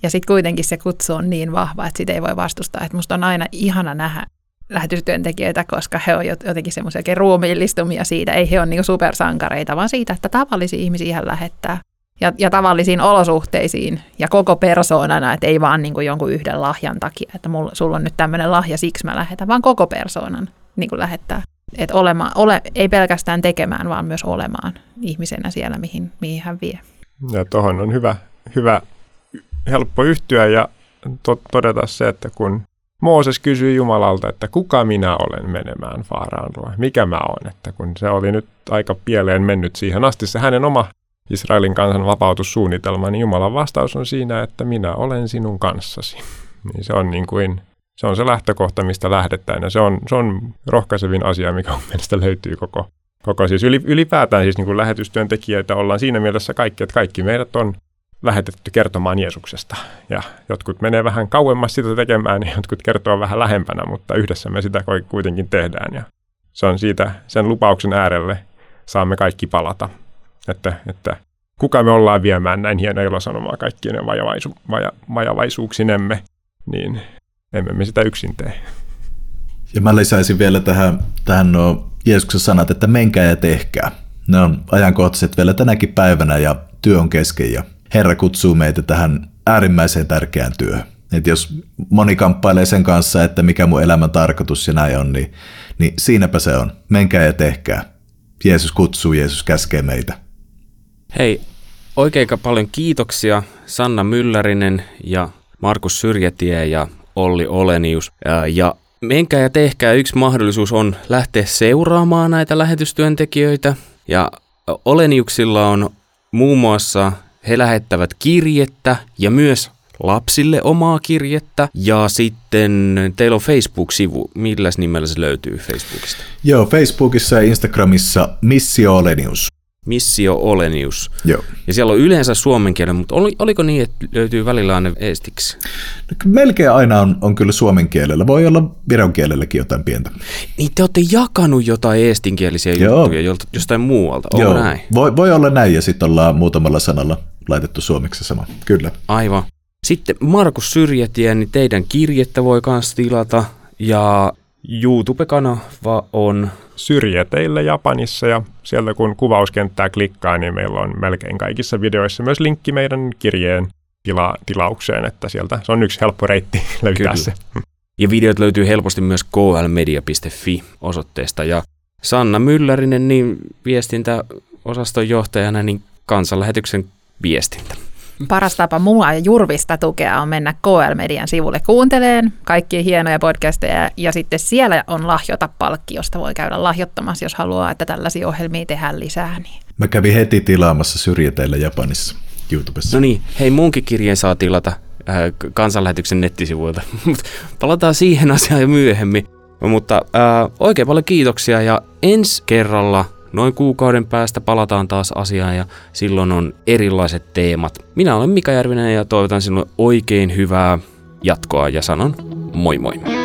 Ja sitten kuitenkin se kutsu on niin vahva, että sitä ei voi vastustaa. Että musta on aina ihana nähdä lähetystyöntekijöitä, koska he on jotenkin semmoisia ruumiillistumia siitä. Ei he ole niin supersankareita, vaan siitä, että tavallisia ihmisiä hän lähettää. Ja, ja tavallisiin olosuhteisiin ja koko persoonana, että ei vaan niin kuin jonkun yhden lahjan takia, että mulla, sulla on nyt tämmöinen lahja, siksi mä lähetän, vaan koko persoonan niin kuin lähettää. Että olema, ole, ei pelkästään tekemään, vaan myös olemaan ihmisenä siellä, mihin, mihin hän vie. Ja tuohon on hyvä, hyvä, helppo yhtyä ja to, todeta se, että kun Mooses kysyi Jumalalta, että kuka minä olen menemään Faaraan luo, mikä mä olen, että kun se oli nyt aika pieleen mennyt siihen asti se hänen oma Israelin kansan vapautussuunnitelma, niin Jumalan vastaus on siinä, että minä olen sinun kanssasi. Niin se on niin kuin, se on se lähtökohta, mistä lähdetään ja se on, se on rohkaisevin asia, mikä on mielestä löytyy koko, koko siis ylipäätään siis niin kuin lähetystyöntekijöitä ollaan siinä mielessä kaikki, että kaikki meidät on lähetetty kertomaan Jeesuksesta. Ja jotkut menee vähän kauemmas sitä tekemään, ja jotkut kertoo vähän lähempänä, mutta yhdessä me sitä kuitenkin tehdään. Ja se on siitä sen lupauksen äärelle saamme kaikki palata. Että, että kuka me ollaan viemään näin hienoa ilosanomaa kaikkien vajavaisu, vaja, vajavaisuuksinemme, niin emme me sitä yksin tee. Ja mä lisäisin vielä tähän, tähän nuo Jeesuksen sanat, että menkää ja tehkää. Ne on ajankohtaiset vielä tänäkin päivänä ja työ on kesken ja Herra kutsuu meitä tähän äärimmäiseen tärkeään työhön. Et jos moni kamppailee sen kanssa, että mikä mun elämän tarkoitus ja näin on, niin, niin siinäpä se on. Menkää ja tehkää. Jeesus kutsuu, Jeesus käskee meitä. Hei, oikein paljon kiitoksia Sanna Myllärinen ja Markus Syrjätie ja Olli Olenius. Ja, menkää ja tehkää. Yksi mahdollisuus on lähteä seuraamaan näitä lähetystyöntekijöitä. Ja Oleniuksilla on muun muassa he lähettävät kirjettä ja myös lapsille omaa kirjettä. Ja sitten teillä on Facebook-sivu. Milläs nimellä se löytyy Facebookista? Joo, Facebookissa ja Instagramissa Missio Olenius. Missio Olenius. Joo. Ja siellä on yleensä suomen kielen, mutta oli, oliko niin, että löytyy välillä aina estiksi? No, melkein aina on, on kyllä suomen kielellä. Voi olla viron kielelläkin jotain pientä. Niin te olette jakanut jotain eestinkielisiä Joo. juttuja jostain muualta, Joo. näin? Voi, voi olla näin ja sitten ollaan muutamalla sanalla laitettu suomeksi sama. Kyllä. Aivan. Sitten Markus Syrjätie, niin teidän kirjettä voi myös tilata ja YouTube-kanava on Syrjäteillä Japanissa ja sieltä kun kuvauskenttää klikkaa, niin meillä on melkein kaikissa videoissa myös linkki meidän kirjeen tila- tilaukseen, että sieltä se on yksi helppo reitti löytää Kyllä. se. Ja videot löytyy helposti myös klmedia.fi osoitteesta ja Sanna Myllärinen, niin viestintäosaston johtajana, niin kansanlähetyksen viestintä. Paras tapa mua ja Jurvista tukea on mennä KL-median sivulle kuunteleen kaikkia hienoja podcasteja ja sitten siellä on lahjota palkki, josta voi käydä lahjoittamassa, jos haluaa, että tällaisia ohjelmia tehdään lisää. Niin. Mä kävin heti tilaamassa syrjäteillä Japanissa YouTubessa. No niin, hei munkin kirjeen saa tilata äh, kansanlähetyksen nettisivuilta, palataan siihen asiaan jo myöhemmin. Mutta äh, oikein paljon kiitoksia ja ensi kerralla Noin kuukauden päästä palataan taas asiaan ja silloin on erilaiset teemat. Minä olen Mika Järvinen ja toivotan sinulle oikein hyvää jatkoa ja sanon moi moi.